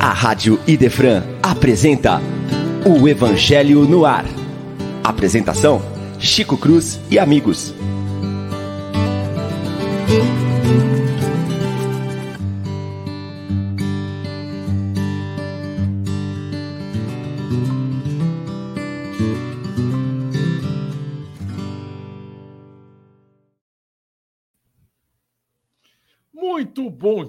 A Rádio Idefran apresenta o Evangelho no Ar. Apresentação: Chico Cruz e amigos.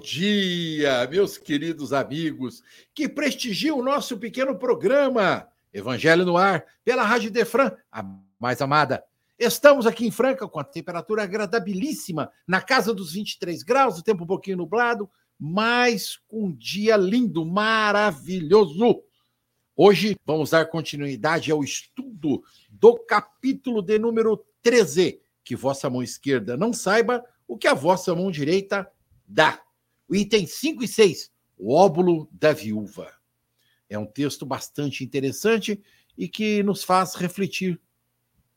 Dia, meus queridos amigos que prestigiam o nosso pequeno programa Evangelho no Ar pela Rádio Defran, a mais amada. Estamos aqui em Franca com a temperatura agradabilíssima, na casa dos 23 graus, o tempo um pouquinho nublado, mas com um dia lindo, maravilhoso. Hoje vamos dar continuidade ao estudo do capítulo de número 13. Que vossa mão esquerda não saiba o que a vossa mão direita dá. O item 5 e 6, o óbulo da viúva. É um texto bastante interessante e que nos faz refletir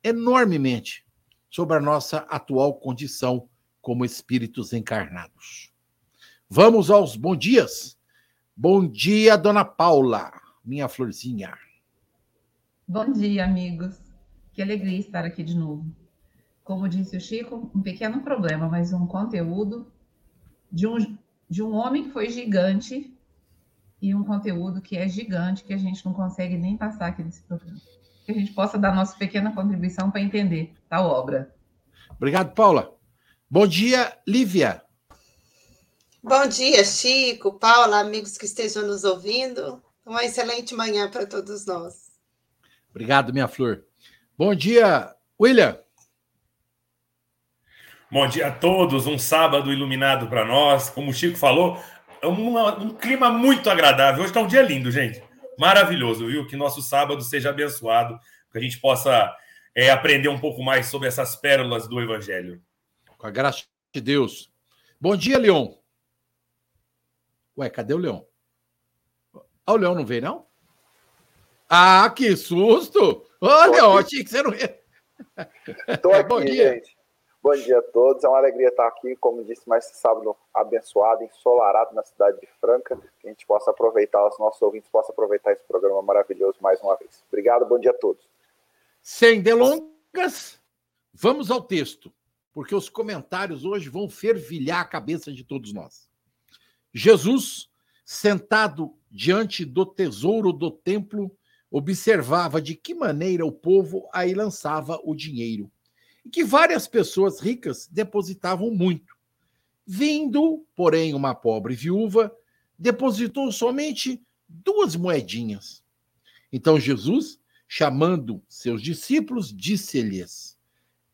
enormemente sobre a nossa atual condição como espíritos encarnados. Vamos aos bom dias. Bom dia, dona Paula, minha florzinha. Bom dia, amigos. Que alegria estar aqui de novo. Como disse o Chico, um pequeno problema, mas um conteúdo de um, de um homem que foi gigante e um conteúdo que é gigante que a gente não consegue nem passar aqui nesse programa. Que a gente possa dar nossa pequena contribuição para entender a obra. Obrigado, Paula. Bom dia, Lívia. Bom dia, Chico, Paula, amigos que estejam nos ouvindo. Uma excelente manhã para todos nós. Obrigado, minha flor. Bom dia, William. Bom dia a todos, um sábado iluminado para nós. Como o Chico falou, é um, um clima muito agradável. Hoje está um dia lindo, gente. Maravilhoso, viu? Que nosso sábado seja abençoado, que a gente possa é, aprender um pouco mais sobre essas pérolas do Evangelho. Com a graça de Deus. Bom dia, Leon. Ué, cadê o Leon? Ah, o Leon não veio, não? Ah, que susto! Ô, Leon, achei que você não ia. Estou aqui, Bom dia. gente. Bom dia a todos. É uma alegria estar aqui, como disse, mais esse sábado abençoado, ensolarado na cidade de Franca, que a gente possa aproveitar, os nossos ouvintes possam aproveitar esse programa maravilhoso mais uma vez. Obrigado, bom dia a todos. Sem delongas, vamos ao texto, porque os comentários hoje vão fervilhar a cabeça de todos nós. Jesus, sentado diante do tesouro do templo, observava de que maneira o povo aí lançava o dinheiro e que várias pessoas ricas depositavam muito. Vindo, porém, uma pobre viúva, depositou somente duas moedinhas. Então Jesus, chamando seus discípulos, disse-lhes: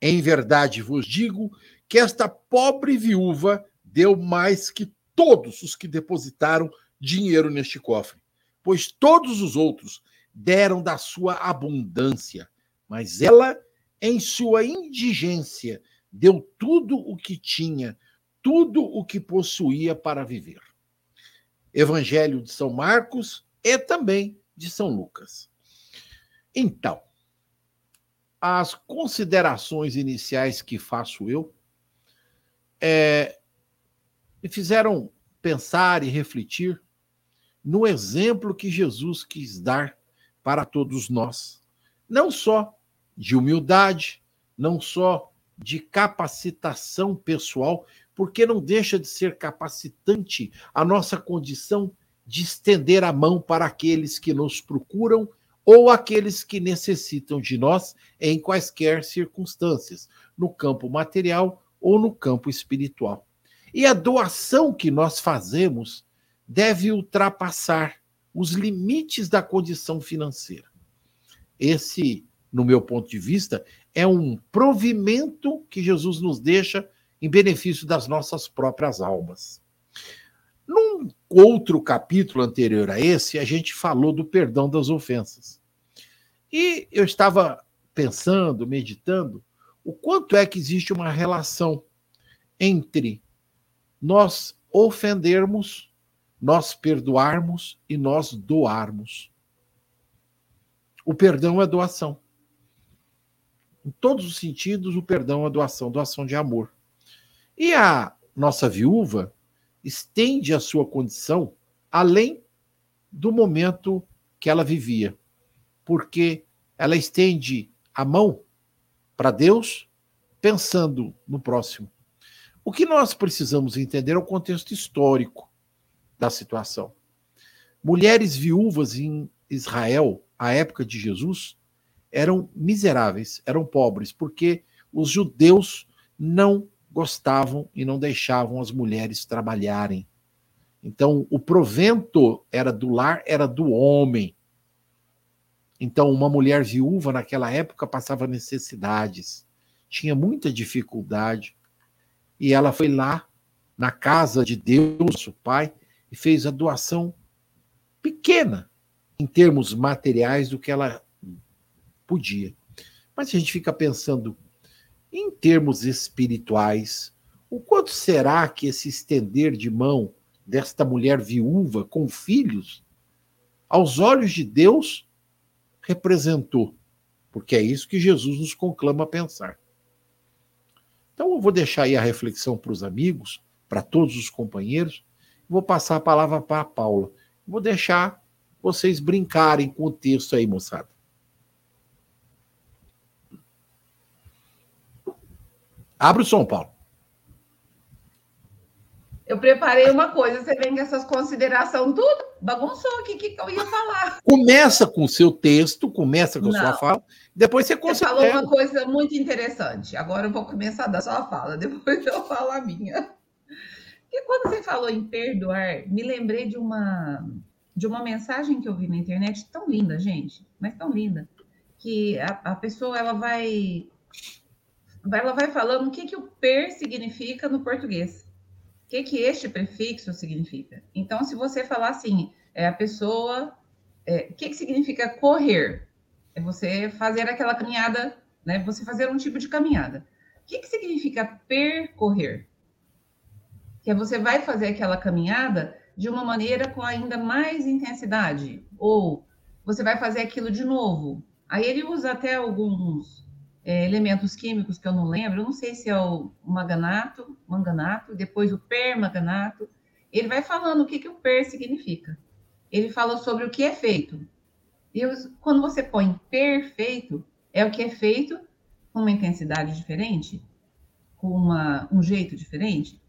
Em verdade vos digo que esta pobre viúva deu mais que todos os que depositaram dinheiro neste cofre, pois todos os outros deram da sua abundância, mas ela em sua indigência, deu tudo o que tinha, tudo o que possuía para viver. Evangelho de São Marcos e também de São Lucas. Então, as considerações iniciais que faço eu é, me fizeram pensar e refletir no exemplo que Jesus quis dar para todos nós, não só de humildade, não só de capacitação pessoal, porque não deixa de ser capacitante a nossa condição de estender a mão para aqueles que nos procuram ou aqueles que necessitam de nós em quaisquer circunstâncias, no campo material ou no campo espiritual. E a doação que nós fazemos deve ultrapassar os limites da condição financeira. Esse no meu ponto de vista, é um provimento que Jesus nos deixa em benefício das nossas próprias almas. Num outro capítulo anterior a esse, a gente falou do perdão das ofensas. E eu estava pensando, meditando, o quanto é que existe uma relação entre nós ofendermos, nós perdoarmos e nós doarmos. O perdão é doação em todos os sentidos, o perdão é doação, doação de amor. E a nossa viúva estende a sua condição além do momento que ela vivia, porque ela estende a mão para Deus pensando no próximo. O que nós precisamos entender é o contexto histórico da situação. Mulheres viúvas em Israel, à época de Jesus, eram miseráveis, eram pobres, porque os judeus não gostavam e não deixavam as mulheres trabalharem. Então, o provento era do lar, era do homem. Então, uma mulher viúva naquela época passava necessidades, tinha muita dificuldade. E ela foi lá na casa de Deus, o Pai, e fez a doação pequena em termos materiais do que ela podia. Mas a gente fica pensando em termos espirituais, o quanto será que esse estender de mão desta mulher viúva com filhos, aos olhos de Deus, representou? Porque é isso que Jesus nos conclama a pensar. Então eu vou deixar aí a reflexão para os amigos, para todos os companheiros, vou passar a palavra para a Paula. Vou deixar vocês brincarem com o texto aí, moçada. Abre o som, Paulo. Eu preparei uma coisa, você vem com essas considerações tudo, bagunçou aqui, o que, que eu ia falar? Começa com o seu texto, começa com a sua fala, depois você considera. Você falou uma coisa muito interessante, agora eu vou começar da sua fala, depois eu falo a minha. Porque quando você falou em perdoar, me lembrei de uma, de uma mensagem que eu vi na internet, tão linda, gente, mas tão linda, que a, a pessoa, ela vai ela vai falando o que, que o per significa no português. O que, que este prefixo significa. Então, se você falar assim, é a pessoa. É, o que, que significa correr? É você fazer aquela caminhada, né? Você fazer um tipo de caminhada. O que, que significa percorrer? Que é você vai fazer aquela caminhada de uma maneira com ainda mais intensidade. Ou você vai fazer aquilo de novo. Aí ele usa até alguns é, elementos químicos que eu não lembro, eu não sei se é o manganato, manganato, depois o permanganato. Ele vai falando o que, que o per significa. Ele fala sobre o que é feito. E quando você põe perfeito, é o que é feito com uma intensidade diferente, com uma, um jeito diferente,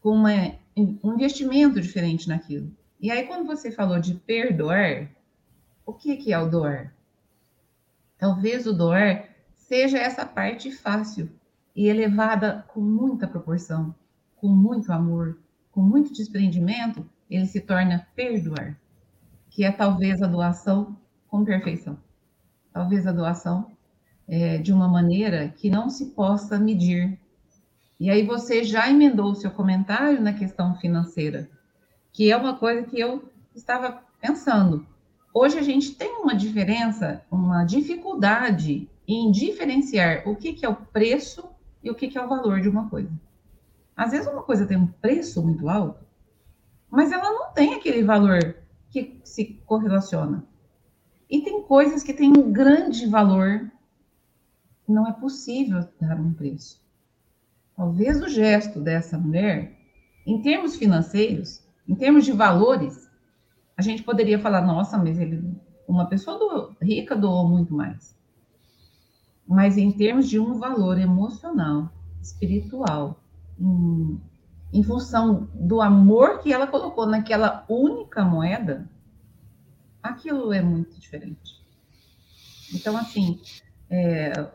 com uma, um investimento diferente naquilo. E aí, quando você falou de perdoar, o que, que é o doar? Talvez o doar seja essa parte fácil e elevada com muita proporção, com muito amor, com muito desprendimento, ele se torna perdoar, que é talvez a doação com perfeição. Talvez a doação é, de uma maneira que não se possa medir. E aí você já emendou o seu comentário na questão financeira, que é uma coisa que eu estava pensando. Hoje a gente tem uma diferença, uma dificuldade em diferenciar o que, que é o preço e o que, que é o valor de uma coisa. Às vezes uma coisa tem um preço muito alto, mas ela não tem aquele valor que se correlaciona. E tem coisas que têm um grande valor, não é possível dar um preço. Talvez o gesto dessa mulher, em termos financeiros, em termos de valores, a gente poderia falar, nossa, mas ele, uma pessoa do, rica doou muito mais mas em termos de um valor emocional, espiritual, em, em função do amor que ela colocou naquela única moeda, aquilo é muito diferente. Então, assim, é,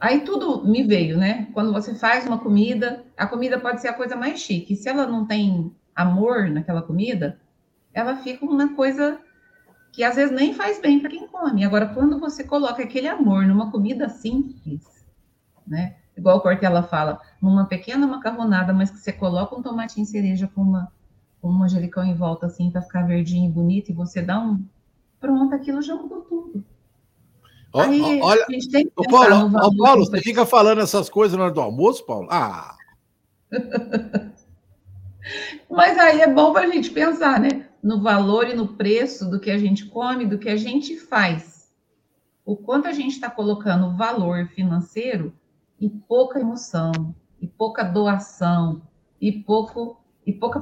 aí tudo me veio, né? Quando você faz uma comida, a comida pode ser a coisa mais chique. Se ela não tem amor naquela comida, ela fica uma coisa que às vezes nem faz bem para quem come. Agora, quando você coloca aquele amor numa comida simples, né? Igual o Cortella fala, numa pequena macarronada, mas que você coloca um tomatinho cereja com uma com um manjericão em volta assim para ficar verdinho e bonito e você dá um pronto, aquilo já mudou tudo. Aí, olha, o Paulo, ó, Paulo você fica falando essas coisas na hora do almoço, Paulo? Ah. Mas aí é bom para a gente pensar, né? No valor e no preço do que a gente come, do que a gente faz. O quanto a gente está colocando valor financeiro e pouca emoção, e pouca doação e pouco e pouca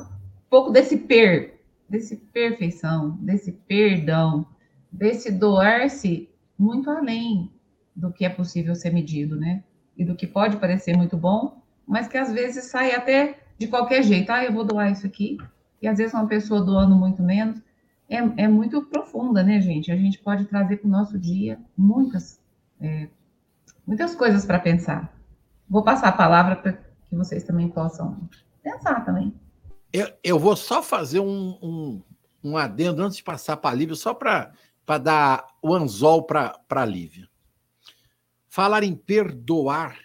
pouco desse per, desse perfeição, desse perdão, desse doar-se muito além do que é possível ser medido, né? E do que pode parecer muito bom, mas que às vezes sai até de qualquer jeito. Ah, eu vou doar isso aqui. E às vezes uma pessoa doando muito menos. É, é muito profunda, né, gente? A gente pode trazer para o nosso dia muitas, é, muitas coisas para pensar. Vou passar a palavra para que vocês também possam pensar também. Eu, eu vou só fazer um, um, um adendo antes de passar para a Lívia, só para dar o anzol para a Lívia. Falar em perdoar,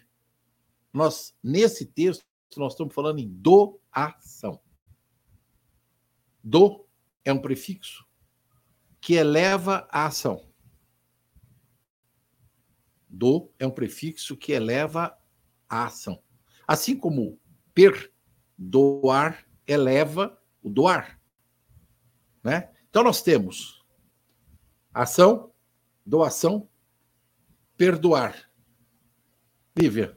nós, nesse texto, nós estamos falando em doação. Do é um prefixo que eleva a ação. Do é um prefixo que eleva a ação. Assim como perdoar eleva o doar. Né? Então nós temos ação, doação, perdoar. Lívia,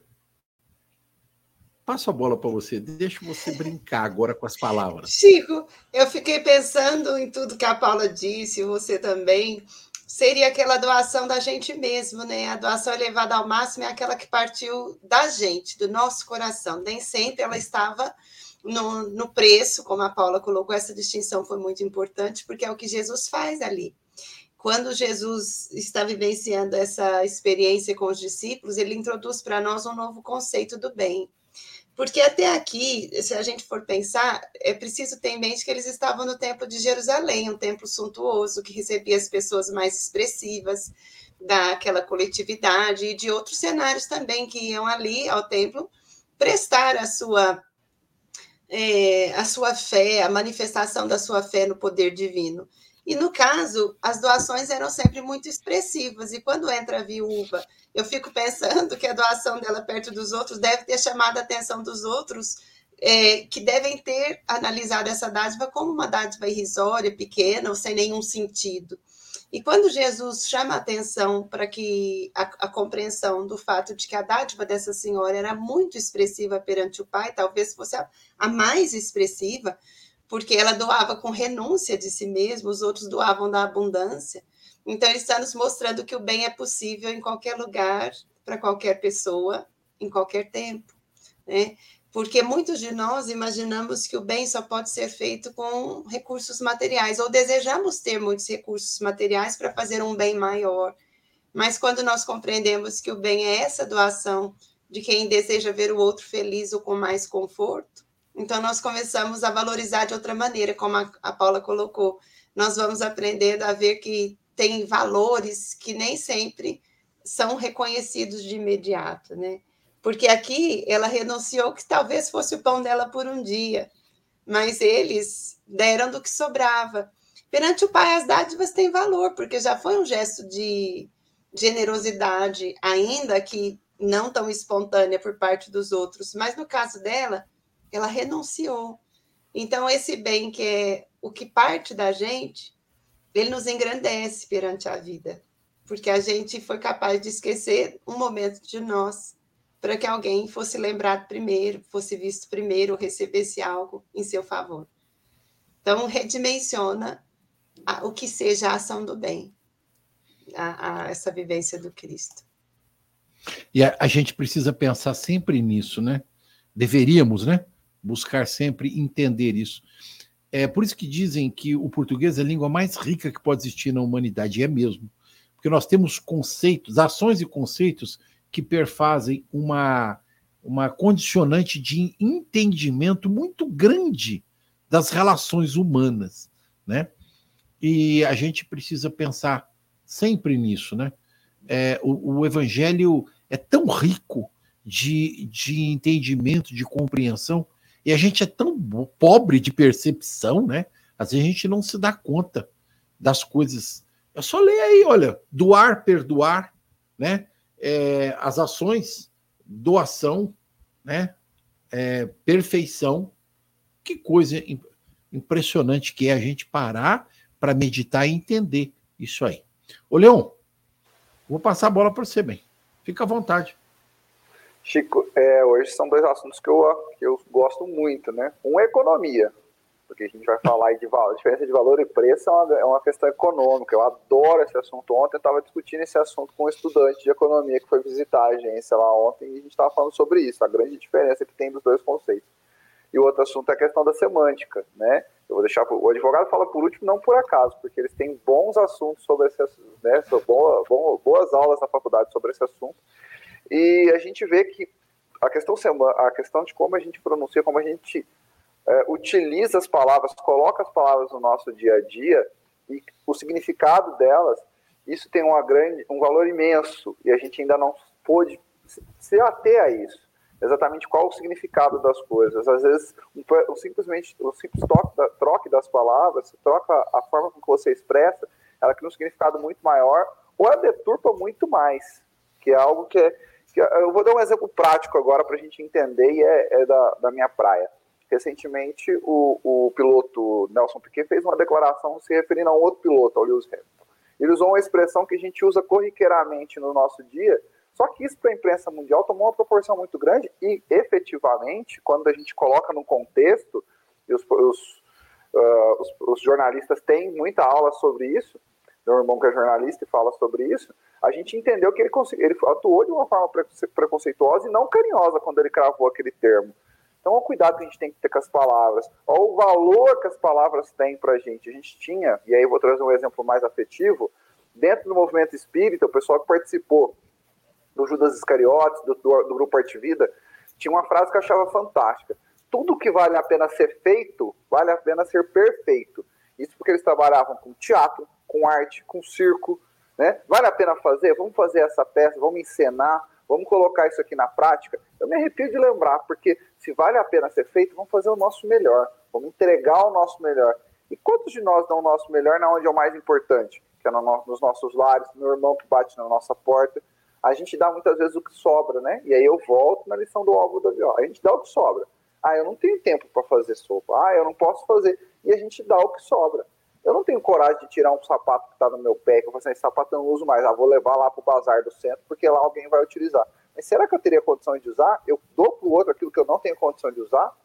passo a bola para você, deixa você brincar agora com as palavras. Chico, eu fiquei pensando em tudo que a Paula disse, você também. Seria aquela doação da gente mesmo, né? A doação elevada ao máximo é aquela que partiu da gente, do nosso coração. Nem sempre ela estava no, no preço, como a Paula colocou, essa distinção foi muito importante, porque é o que Jesus faz ali quando Jesus está vivenciando essa experiência com os discípulos, ele introduz para nós um novo conceito do bem. Porque até aqui, se a gente for pensar, é preciso ter em mente que eles estavam no Templo de Jerusalém, um templo suntuoso que recebia as pessoas mais expressivas daquela coletividade e de outros cenários também que iam ali ao templo prestar a sua é, a sua fé, a manifestação da sua fé no poder divino. E no caso, as doações eram sempre muito expressivas. E quando entra a viúva, eu fico pensando que a doação dela perto dos outros deve ter chamado a atenção dos outros, é, que devem ter analisado essa dádiva como uma dádiva irrisória, pequena ou sem nenhum sentido. E quando Jesus chama a atenção para que a, a, compreensão do fato de que a dádiva dessa senhora era muito expressiva perante o Pai, talvez fosse a, a mais expressiva, porque ela doava com renúncia de si mesma, os outros doavam da abundância. Então, ele está nos mostrando que o bem é possível em qualquer lugar, para qualquer pessoa, em qualquer tempo. Né? Porque muitos de nós imaginamos que o bem só pode ser feito com recursos materiais, ou desejamos ter muitos recursos materiais para fazer um bem maior. Mas quando nós compreendemos que o bem é essa doação de quem deseja ver o outro feliz ou com mais conforto, então, nós começamos a valorizar de outra maneira, como a, a Paula colocou. Nós vamos aprendendo a ver que tem valores que nem sempre são reconhecidos de imediato, né? Porque aqui ela renunciou que talvez fosse o pão dela por um dia, mas eles deram do que sobrava. Perante o Pai, as dádivas têm valor, porque já foi um gesto de generosidade, ainda que não tão espontânea por parte dos outros, mas no caso dela, ela renunciou. Então, esse bem que é o que parte da gente, ele nos engrandece perante a vida, porque a gente foi capaz de esquecer um momento de nós para que alguém fosse lembrado primeiro, fosse visto primeiro, recebesse algo em seu favor. Então, redimensiona a, o que seja a ação do bem, a, a essa vivência do Cristo. E a, a gente precisa pensar sempre nisso, né? Deveríamos, né? buscar sempre entender isso. É por isso que dizem que o português é a língua mais rica que pode existir na humanidade, e é mesmo. Porque nós temos conceitos, ações e conceitos que perfazem uma, uma condicionante de entendimento muito grande das relações humanas, né? E a gente precisa pensar sempre nisso, né? É, o, o evangelho é tão rico de, de entendimento, de compreensão, e a gente é tão pobre de percepção, né? Às vezes a gente não se dá conta das coisas. É só ler aí, olha, doar, perdoar, né? É, as ações, doação, né? É, perfeição. Que coisa impressionante que é a gente parar para meditar e entender isso aí. Ô, Leon, vou passar a bola para você, bem. Fica à vontade. Chico, é, hoje são dois assuntos que eu, que eu gosto muito, né? Um é economia, porque a gente vai falar de valor, diferença de valor e preço é uma, é uma questão econômica. Eu adoro esse assunto. Ontem eu estava discutindo esse assunto com um estudante de economia que foi visitar a agência lá ontem e a gente estava falando sobre isso, a grande diferença que tem dos dois conceitos. E o outro assunto é a questão da semântica, né? Eu vou deixar o advogado fala por último, não por acaso, porque eles têm bons assuntos sobre esse assunto, né? Boa, boas aulas na faculdade sobre esse assunto. E a gente vê que a questão, a questão de como a gente pronuncia, como a gente é, utiliza as palavras, coloca as palavras no nosso dia a dia e o significado delas, isso tem uma grande, um valor imenso e a gente ainda não pôde se ater a isso. Exatamente qual o significado das coisas. Às vezes, um, um simplesmente o simples toque da, troque das palavras, troca a forma como você expressa, ela cria um significado muito maior ou a deturpa muito mais, que é algo que é. Eu vou dar um exemplo prático agora para a gente entender e é, é da, da minha praia. Recentemente, o, o piloto Nelson Piquet fez uma declaração se referindo a um outro piloto, ao Lewis Hamilton. Ele usou uma expressão que a gente usa corriqueiramente no nosso dia, só que isso para a imprensa mundial tomou uma proporção muito grande e, efetivamente, quando a gente coloca no contexto, e os, os, uh, os, os jornalistas têm muita aula sobre isso, meu irmão que é jornalista e fala sobre isso, a gente entendeu que ele, ele atuou de uma forma preconceituosa e não carinhosa quando ele cravou aquele termo. Então, o cuidado que a gente tem que ter com as palavras, o valor que as palavras têm para a gente. A gente tinha, e aí eu vou trazer um exemplo mais afetivo, dentro do movimento espírita, o pessoal que participou do Judas Iscariotes, do, do, do Grupo Arte Vida, tinha uma frase que eu achava fantástica. Tudo que vale a pena ser feito, vale a pena ser perfeito. Isso porque eles trabalhavam com teatro, com arte, com circo, né? Vale a pena fazer? Vamos fazer essa peça, vamos encenar, Vamos colocar isso aqui na prática. Eu me arrepio de lembrar, porque se vale a pena ser feito, vamos fazer o nosso melhor. Vamos entregar o nosso melhor. E quantos de nós dão o nosso melhor na onde é o mais importante? Que é no, nos nossos lares, meu irmão que bate na nossa porta. A gente dá muitas vezes o que sobra, né? E aí eu volto na lição do álbum da viola. A gente dá o que sobra. Ah, eu não tenho tempo para fazer sopa. Ah, eu não posso fazer. E a gente dá o que sobra. Eu não tenho coragem de tirar um sapato que está no meu pé, que eu falo assim, esse sapato eu não uso mais, ah, vou levar lá para o bazar do centro, porque lá alguém vai utilizar. Mas será que eu teria condição de usar? Eu dou para o outro aquilo que eu não tenho condição de usar?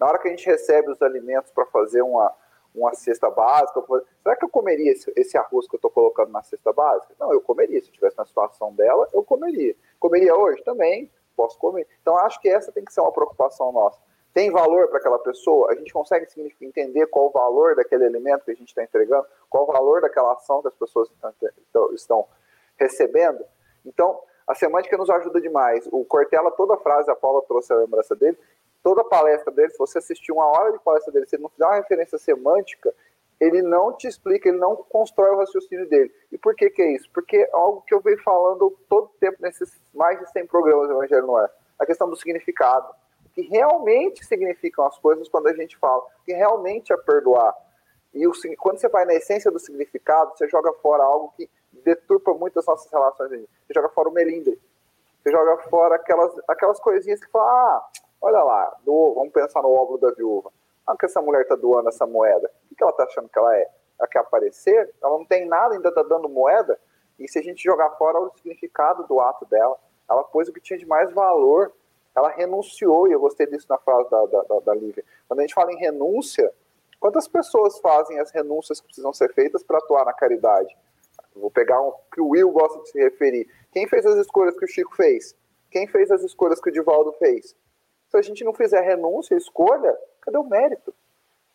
Na hora que a gente recebe os alimentos para fazer uma, uma cesta básica, será que eu comeria esse, esse arroz que eu estou colocando na cesta básica? Não, eu comeria. Se eu estivesse na situação dela, eu comeria. Comeria hoje? Também, posso comer. Então, acho que essa tem que ser uma preocupação nossa tem valor para aquela pessoa, a gente consegue entender qual o valor daquele alimento que a gente está entregando, qual o valor daquela ação que as pessoas estão, recebendo. Então, a semântica nos ajuda demais. O Cortella, toda frase, a Paula trouxe a lembrança dele, toda palestra dele, se você assistir uma hora de palestra dele, se ele não fizer uma referência semântica, ele não te explica, ele não constrói o raciocínio dele. E por que que é isso? Porque é algo que eu venho falando todo tempo nesses mais de 100 programas do Evangelho no Ar, a questão do significado que realmente significam as coisas quando a gente fala, que realmente é perdoar. E o, quando você vai na essência do significado, você joga fora algo que deturpa muito as nossas relações. Você joga fora o melindre. Você joga fora aquelas, aquelas coisinhas que falam, ah, olha lá, do, vamos pensar no óvulo da viúva. Ah, que essa mulher está doando essa moeda. O que ela está achando que ela é? Ela quer aparecer? Ela não tem nada, ainda está dando moeda? E se a gente jogar fora o significado do ato dela, ela pôs o que tinha de mais valor ela renunciou, e eu gostei disso na frase da, da, da, Lívia. Quando a gente fala em renúncia, quantas pessoas fazem as renúncias que precisam ser feitas para atuar na caridade? Vou pegar um que o Will gosta de se referir. Quem fez as escolhas que o Chico fez? Quem fez as escolhas que o Divaldo fez? Se a gente não fizer renúncia, escolha, cadê o mérito?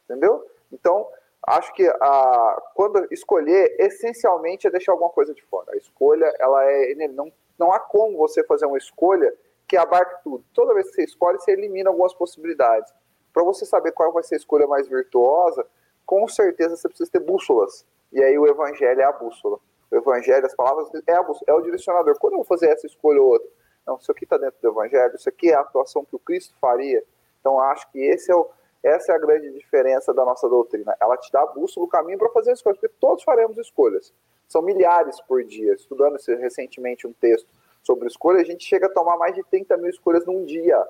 Entendeu? Então, acho que a, quando escolher, essencialmente é deixar alguma coisa de fora. A escolha, ela é. Não, não há como você fazer uma escolha que abarca tudo. Toda vez que você escolhe, você elimina algumas possibilidades. Para você saber qual vai ser a escolha mais virtuosa, com certeza você precisa ter bússolas. E aí o evangelho é a bússola. O evangelho, as palavras, é, a bússola, é o direcionador. Quando eu vou fazer essa escolha ou outra? Não, isso aqui está dentro do evangelho, isso aqui é a atuação que o Cristo faria. Então acho que esse é o, essa é a grande diferença da nossa doutrina. Ela te dá a bússola, o caminho para fazer as escolhas, porque todos faremos escolhas. São milhares por dia. Estudando recentemente um texto sobre escolha, a gente chega a tomar mais de 30 mil escolhas num dia.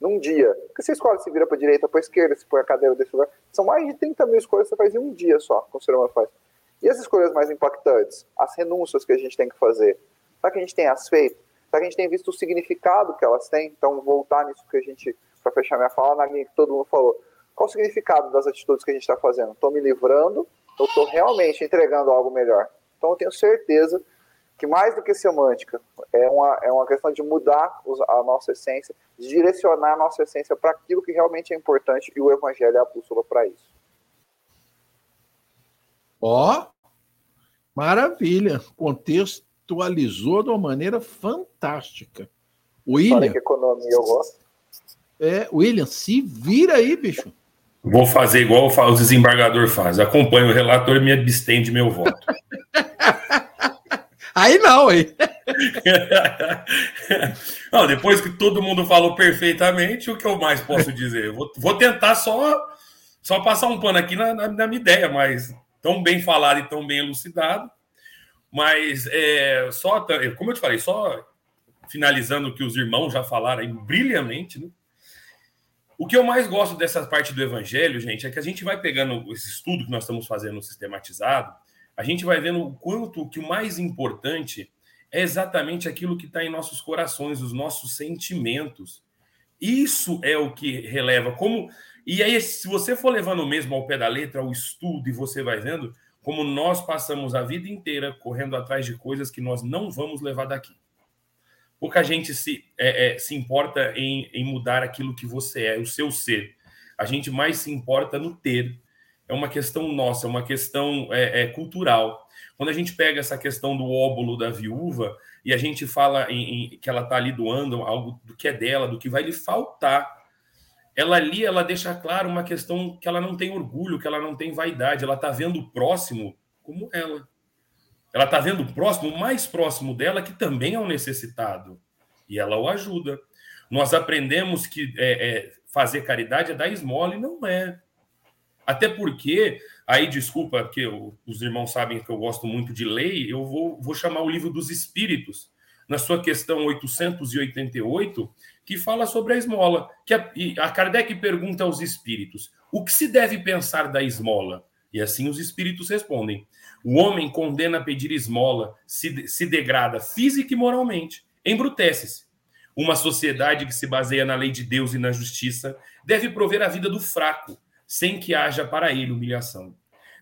Num dia. Porque você escolhe se vira para direita, para esquerda, se põe a cadeira desse lugar. São mais de 30 mil escolhas que você faz em um dia só, o ser humano faz. E as escolhas mais impactantes? As renúncias que a gente tem que fazer. Será que a gente tem as feito? Será que a gente tem visto o significado que elas têm? Então, voltar nisso que a gente, para fechar minha fala, na linha que todo mundo falou. Qual o significado das atitudes que a gente está fazendo? Estou me livrando ou estou realmente entregando algo melhor? Então, eu tenho certeza que mais do que semântica, é uma, é uma questão de mudar a nossa essência, de direcionar a nossa essência para aquilo que realmente é importante e o Evangelho é a bússola para isso. Ó, oh, maravilha! Contextualizou de uma maneira fantástica. William. Olha que economia eu gosto. É, William, se vira aí, bicho. Vou fazer igual o desembargador faz. Acompanho o relator e me abstém de meu voto. Aí não, aí. não, depois que todo mundo falou perfeitamente, o que eu mais posso dizer? Vou, vou tentar só, só passar um pano aqui na, na, na, minha ideia, mas tão bem falado e tão bem elucidado. Mas é, só, como eu te falei, só finalizando o que os irmãos já falaram aí brilhantemente, né? O que eu mais gosto dessa parte do evangelho, gente, é que a gente vai pegando esse estudo que nós estamos fazendo sistematizado a gente vai vendo o quanto que o mais importante é exatamente aquilo que está em nossos corações, os nossos sentimentos. Isso é o que releva. Como e aí, se você for levando mesmo ao pé da letra, ao estudo, e você vai vendo como nós passamos a vida inteira correndo atrás de coisas que nós não vamos levar daqui. Pouca gente se, é, é, se importa em, em mudar aquilo que você é, o seu ser. A gente mais se importa no ter é uma questão nossa, é uma questão é, é, cultural. Quando a gente pega essa questão do óbolo da viúva e a gente fala em, em que ela está ali doando algo do que é dela, do que vai lhe faltar, ela ali ela deixa claro uma questão que ela não tem orgulho, que ela não tem vaidade, ela está vendo o próximo como ela. Ela está vendo o próximo, o mais próximo dela, que também é um necessitado. E ela o ajuda. Nós aprendemos que é, é, fazer caridade é dar esmola e não é. Até porque, aí desculpa, porque os irmãos sabem que eu gosto muito de lei, eu vou, vou chamar o livro dos Espíritos, na sua questão 888, que fala sobre a esmola. Que a, a Kardec pergunta aos espíritos: o que se deve pensar da esmola? E assim os espíritos respondem: o homem condena a pedir esmola, se, se degrada física e moralmente, embrutece-se. Uma sociedade que se baseia na lei de Deus e na justiça deve prover a vida do fraco, sem que haja para ele humilhação.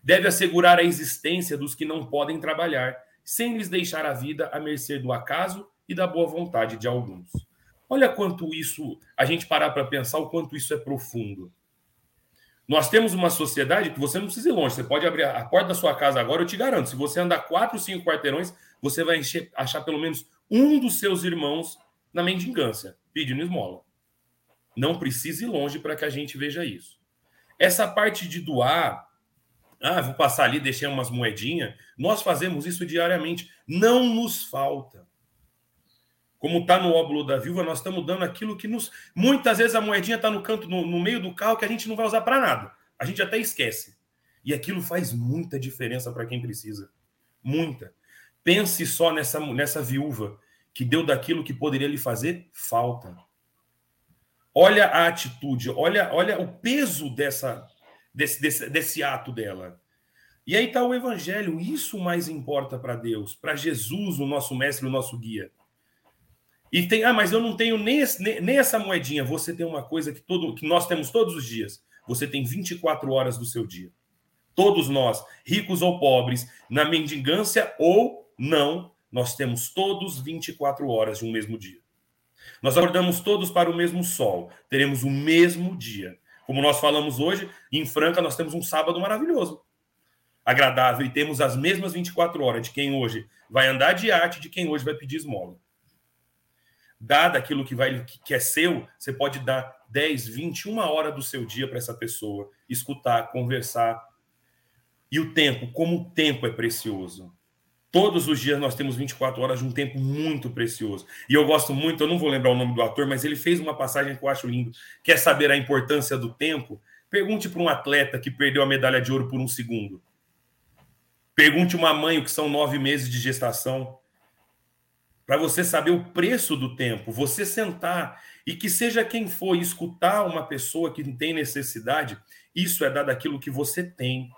Deve assegurar a existência dos que não podem trabalhar, sem lhes deixar a vida à mercê do acaso e da boa vontade de alguns. Olha quanto isso, a gente parar para pensar o quanto isso é profundo. Nós temos uma sociedade que você não precisa ir longe. Você pode abrir a porta da sua casa agora, eu te garanto. Se você andar quatro, cinco quarteirões, você vai encher, achar pelo menos um dos seus irmãos na mendigância, pedindo esmola. Não precisa ir longe para que a gente veja isso. Essa parte de doar, ah, vou passar ali, deixei umas moedinhas, nós fazemos isso diariamente. Não nos falta. Como está no óbolo da viúva, nós estamos dando aquilo que nos. Muitas vezes a moedinha está no canto, no, no meio do carro, que a gente não vai usar para nada. A gente até esquece. E aquilo faz muita diferença para quem precisa. Muita. Pense só nessa, nessa viúva que deu daquilo que poderia lhe fazer falta. Olha a atitude, olha, olha o peso dessa, desse, desse, desse ato dela. E aí está o evangelho, isso mais importa para Deus, para Jesus, o nosso mestre, o nosso guia. E tem, ah, mas eu não tenho nem, esse, nem, nem, essa moedinha. Você tem uma coisa que, todo, que nós temos todos os dias. Você tem 24 horas do seu dia. Todos nós, ricos ou pobres, na mendigância ou não, nós temos todos 24 horas de um mesmo dia. Nós acordamos todos para o mesmo sol, teremos o mesmo dia. Como nós falamos hoje, em Franca nós temos um sábado maravilhoso, agradável, e temos as mesmas 24 horas de quem hoje vai andar de arte, de quem hoje vai pedir esmola. Dado aquilo que, vai, que é seu, você pode dar 10, 20, uma hora do seu dia para essa pessoa, escutar, conversar. E o tempo, como o tempo é precioso. Todos os dias nós temos 24 horas de um tempo muito precioso. E eu gosto muito, eu não vou lembrar o nome do ator, mas ele fez uma passagem que eu acho lindo. Quer saber a importância do tempo? Pergunte para um atleta que perdeu a medalha de ouro por um segundo. Pergunte uma mãe o que são nove meses de gestação. Para você saber o preço do tempo, você sentar e que seja quem for escutar uma pessoa que tem necessidade, isso é dar daquilo que você tem.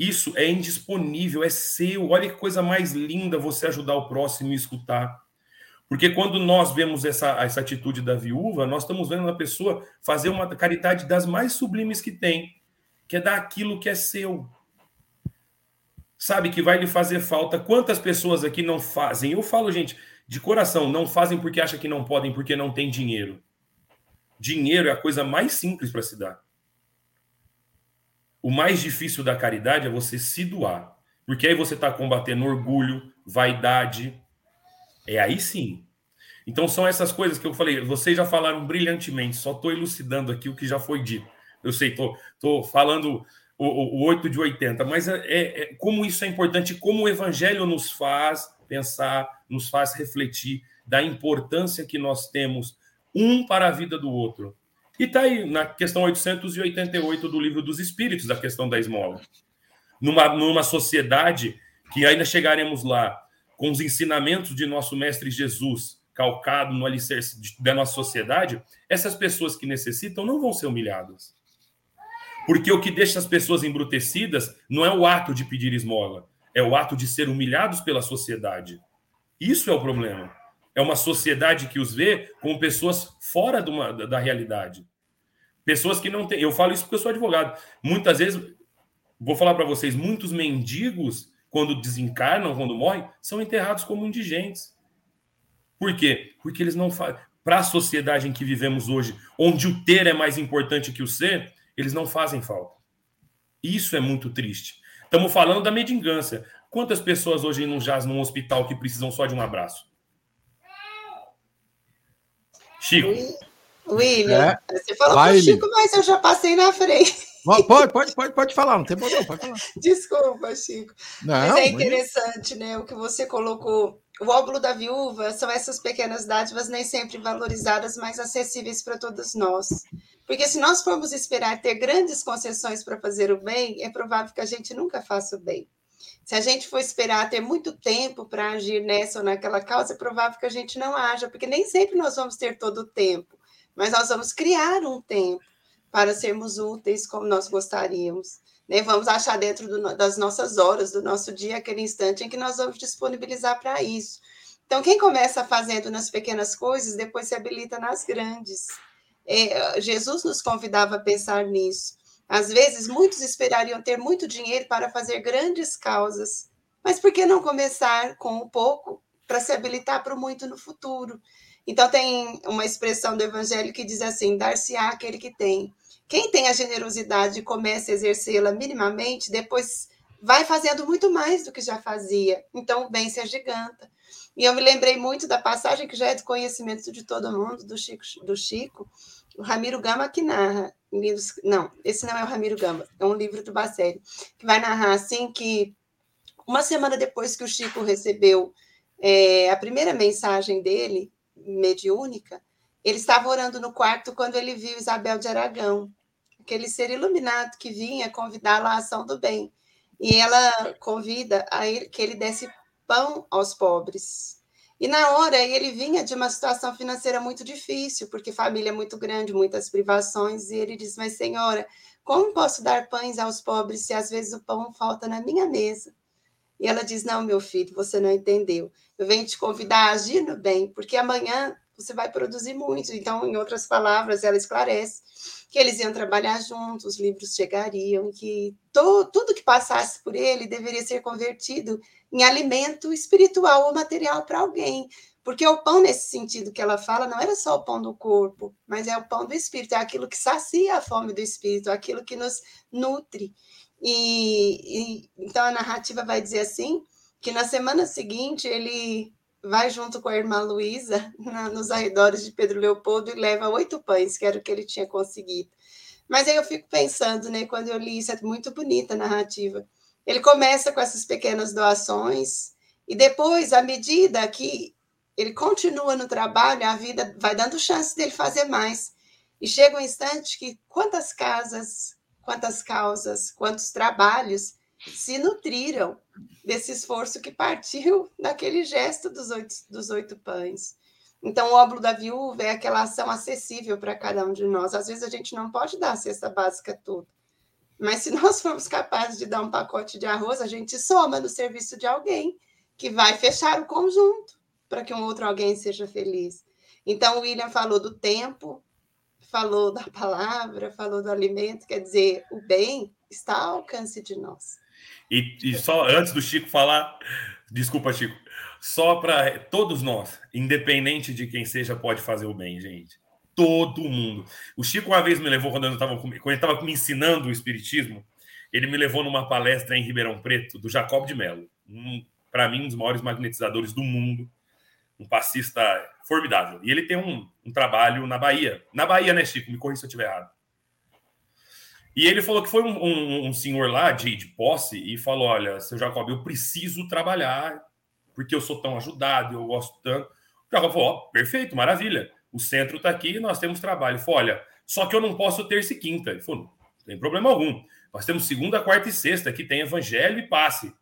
Isso é indisponível, é seu. Olha que coisa mais linda você ajudar o próximo e escutar. Porque quando nós vemos essa, essa atitude da viúva, nós estamos vendo a pessoa fazer uma caridade das mais sublimes que tem, que é dar aquilo que é seu. Sabe que vai lhe fazer falta. Quantas pessoas aqui não fazem? Eu falo, gente, de coração, não fazem porque acham que não podem, porque não tem dinheiro. Dinheiro é a coisa mais simples para se dar. O mais difícil da caridade é você se doar. Porque aí você está combatendo orgulho, vaidade, é aí sim. Então são essas coisas que eu falei. Vocês já falaram brilhantemente, só estou elucidando aqui o que já foi dito. Eu sei, estou falando o, o, o 8 de 80, mas é, é, é, como isso é importante, como o evangelho nos faz pensar, nos faz refletir da importância que nós temos um para a vida do outro. E está aí na questão 888 do Livro dos Espíritos, a questão da esmola. Numa, numa sociedade que ainda chegaremos lá, com os ensinamentos de nosso Mestre Jesus, calcado no alicerce da nossa sociedade, essas pessoas que necessitam não vão ser humilhadas. Porque o que deixa as pessoas embrutecidas não é o ato de pedir esmola, é o ato de ser humilhados pela sociedade. Isso é o problema. É uma sociedade que os vê como pessoas fora uma, da realidade. Pessoas que não têm. Eu falo isso porque eu sou advogado. Muitas vezes, vou falar para vocês, muitos mendigos quando desencarnam, quando morrem, são enterrados como indigentes. Por quê? Porque eles não fazem. Para a sociedade em que vivemos hoje, onde o ter é mais importante que o ser, eles não fazem falta. Isso é muito triste. Estamos falando da medingância. Quantas pessoas hoje não jazem num hospital que precisam só de um abraço? Chico. William, é. você falou Vai, pro Chico, mas eu já passei na frente. Pode, pode, pode, pode falar, não tem problema, pode falar. Desculpa, Chico. Não, mas é interessante, né? O que você colocou. O óbolo da viúva são essas pequenas dádivas nem sempre valorizadas, mas acessíveis para todos nós. Porque se nós formos esperar ter grandes concessões para fazer o bem, é provável que a gente nunca faça o bem. Se a gente for esperar ter muito tempo para agir nessa ou naquela causa, é provável que a gente não haja, porque nem sempre nós vamos ter todo o tempo, mas nós vamos criar um tempo para sermos úteis como nós gostaríamos. Né? Vamos achar dentro do, das nossas horas, do nosso dia, aquele instante em que nós vamos disponibilizar para isso. Então, quem começa fazendo nas pequenas coisas, depois se habilita nas grandes. É, Jesus nos convidava a pensar nisso. Às vezes, muitos esperariam ter muito dinheiro para fazer grandes causas, mas por que não começar com um pouco para se habilitar para o muito no futuro? Então, tem uma expressão do Evangelho que diz assim: dar-se-á aquele que tem. Quem tem a generosidade e começa a exercê-la minimamente, depois vai fazendo muito mais do que já fazia. Então, o bem se agiganta. E eu me lembrei muito da passagem que já é do conhecimento de todo mundo, do Chico, do Chico o Ramiro Gama que narra. Livros, não, esse não é o Ramiro Gama, é um livro do Bacelli, que vai narrar assim que uma semana depois que o Chico recebeu é, a primeira mensagem dele, mediúnica, ele estava orando no quarto quando ele viu Isabel de Aragão aquele ser iluminado que vinha convidá-lo à ação do bem. E ela convida a ele, que ele desse pão aos pobres. E na hora ele vinha de uma situação financeira muito difícil, porque família é muito grande, muitas privações, e ele diz: Mas senhora, como posso dar pães aos pobres se às vezes o pão falta na minha mesa? E ela diz: Não, meu filho, você não entendeu. Eu venho te convidar a agir no bem, porque amanhã você vai produzir muito. Então, em outras palavras, ela esclarece que eles iam trabalhar juntos, os livros chegariam, que to, tudo que passasse por ele deveria ser convertido em alimento espiritual ou material para alguém. Porque o pão, nesse sentido que ela fala, não era só o pão do corpo, mas é o pão do espírito, é aquilo que sacia a fome do espírito, aquilo que nos nutre. E, e então a narrativa vai dizer assim: que na semana seguinte ele vai junto com a irmã Luísa nos arredores de Pedro Leopoldo e leva oito pães, que era o que ele tinha conseguido. Mas aí eu fico pensando, né, quando eu li isso, é muito bonita a narrativa. Ele começa com essas pequenas doações e depois, à medida que ele continua no trabalho, a vida vai dando chance dele fazer mais. E chega um instante que quantas casas, quantas causas, quantos trabalhos se nutriram desse esforço que partiu daquele gesto dos oito, dos oito pães. Então, o óbolo da viúva é aquela ação acessível para cada um de nós. Às vezes a gente não pode dar a cesta básica toda, mas se nós formos capazes de dar um pacote de arroz, a gente soma no serviço de alguém que vai fechar o conjunto. para que um outro alguém seja feliz. Então, o William falou do tempo, falou da palavra, falou do alimento, quer dizer, o bem está ao alcance de nós. E, e só antes do Chico falar, desculpa, Chico, só para todos nós, independente de quem seja, pode fazer o bem, gente. Todo mundo. O Chico uma vez me levou, quando, eu tava, quando ele estava me ensinando o Espiritismo, ele me levou numa palestra em Ribeirão Preto, do Jacob de Mello, um, para mim, um dos maiores magnetizadores do mundo, um passista formidável. E ele tem um, um trabalho na Bahia. Na Bahia, né, Chico? Me corrija se eu estiver errado. E ele falou que foi um, um, um senhor lá de, de, posse e falou: Olha, seu Jacob, eu preciso trabalhar porque eu sou tão ajudado, eu gosto tanto. O Jacob falou: oh, perfeito, maravilha. O centro está aqui nós temos trabalho. Ele falou: Olha, só que eu não posso terça e quinta. Ele falou: Não tem problema algum. Nós temos segunda, quarta e sexta, que tem evangelho e passe.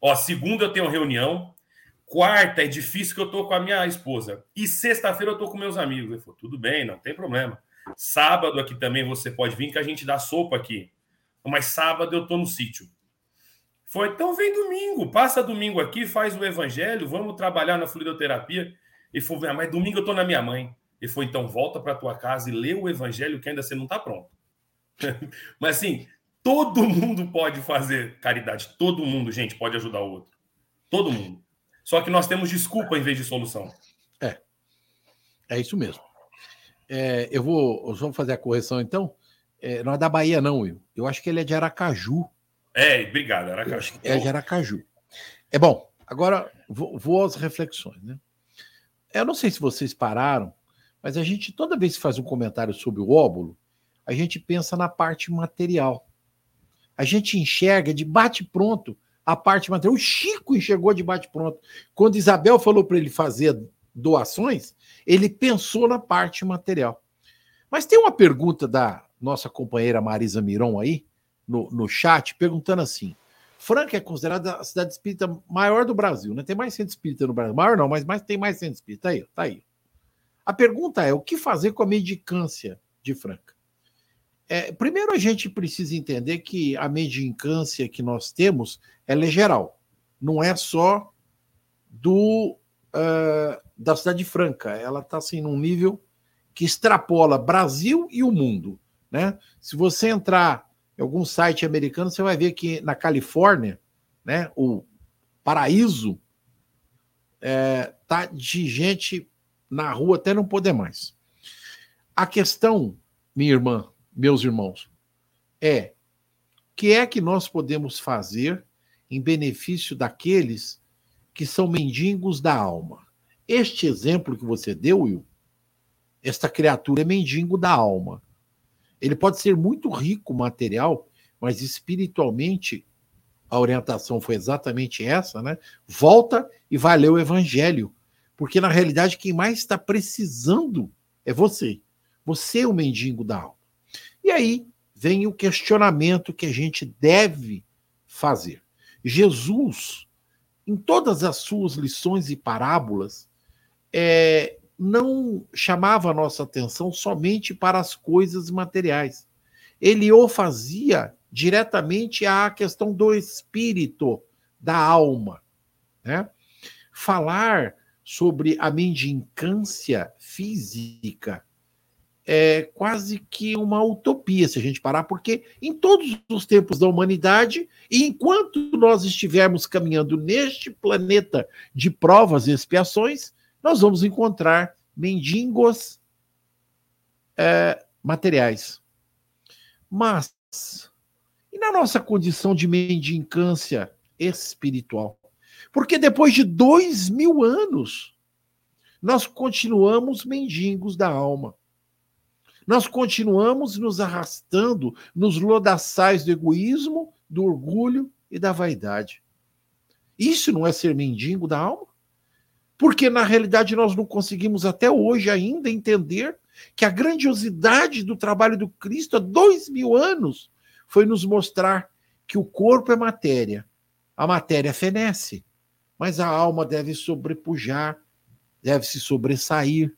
Ó, segunda eu tenho reunião, quarta é difícil que eu tô com a minha esposa. E sexta-feira eu tô com meus amigos. Ele falou: tudo bem, não tem problema. Sábado aqui também você pode vir, que a gente dá sopa aqui. Mas sábado eu tô no sítio. Foi, então vem domingo, passa domingo aqui, faz o evangelho, vamos trabalhar na fluidoterapia. E falou, ah, mas domingo eu tô na minha mãe. Ele falou, então volta para tua casa e lê o evangelho que ainda você não tá pronto. mas assim, todo mundo pode fazer caridade, todo mundo, gente, pode ajudar o outro. Todo mundo. Só que nós temos desculpa em vez de solução. É. É isso mesmo. É, eu vou. Vamos fazer a correção então. É, não é da Bahia, não, Will. Eu acho que ele é de Aracaju. É, obrigado, Aracaju. É de Aracaju. É bom. Agora vou, vou às reflexões, né? Eu não sei se vocês pararam, mas a gente, toda vez que faz um comentário sobre o óbolo, a gente pensa na parte material. A gente enxerga de bate-pronto a parte material. O Chico enxergou de bate-pronto. Quando Isabel falou para ele fazer doações, ele pensou na parte material. Mas tem uma pergunta da nossa companheira Marisa Miron aí, no, no chat, perguntando assim: Franca é considerada a cidade espírita maior do Brasil, né? Tem mais centro espírita no Brasil. Maior não, mas, mas tem mais centro espírita. Tá aí, tá aí. A pergunta é: o que fazer com a medicância de Franca? É, primeiro, a gente precisa entender que a mendicância que nós temos ela é geral, não é só do uh, da cidade franca. Ela está assim num nível que extrapola Brasil e o mundo, né? Se você entrar algum site americano, você vai ver que na Califórnia, né, o paraíso é, tá de gente na rua até não poder mais. A questão, minha irmã, meus irmãos, é que é que nós podemos fazer em benefício daqueles que são mendigos da alma. Este exemplo que você deu, Will, esta criatura é mendigo da alma. Ele pode ser muito rico material, mas espiritualmente a orientação foi exatamente essa, né? Volta e vai ler o evangelho, porque na realidade quem mais está precisando é você. Você é o mendigo da alma. E aí vem o questionamento que a gente deve fazer. Jesus, em todas as suas lições e parábolas, é, não chamava a nossa atenção somente para as coisas materiais. Ele o fazia diretamente à questão do espírito, da alma. Né? Falar sobre a mendicância física é quase que uma utopia, se a gente parar, porque em todos os tempos da humanidade, e enquanto nós estivermos caminhando neste planeta de provas e expiações, nós vamos encontrar mendigos é, materiais. Mas, e na nossa condição de mendicância espiritual? Porque depois de dois mil anos, nós continuamos mendigos da alma nós continuamos nos arrastando nos lodaçais do egoísmo, do orgulho e da vaidade. Isso não é ser mendigo da alma? Porque na realidade nós não conseguimos até hoje ainda entender que a grandiosidade do trabalho do Cristo há dois mil anos foi nos mostrar que o corpo é matéria, a matéria fenece, mas a alma deve sobrepujar, deve se sobressair,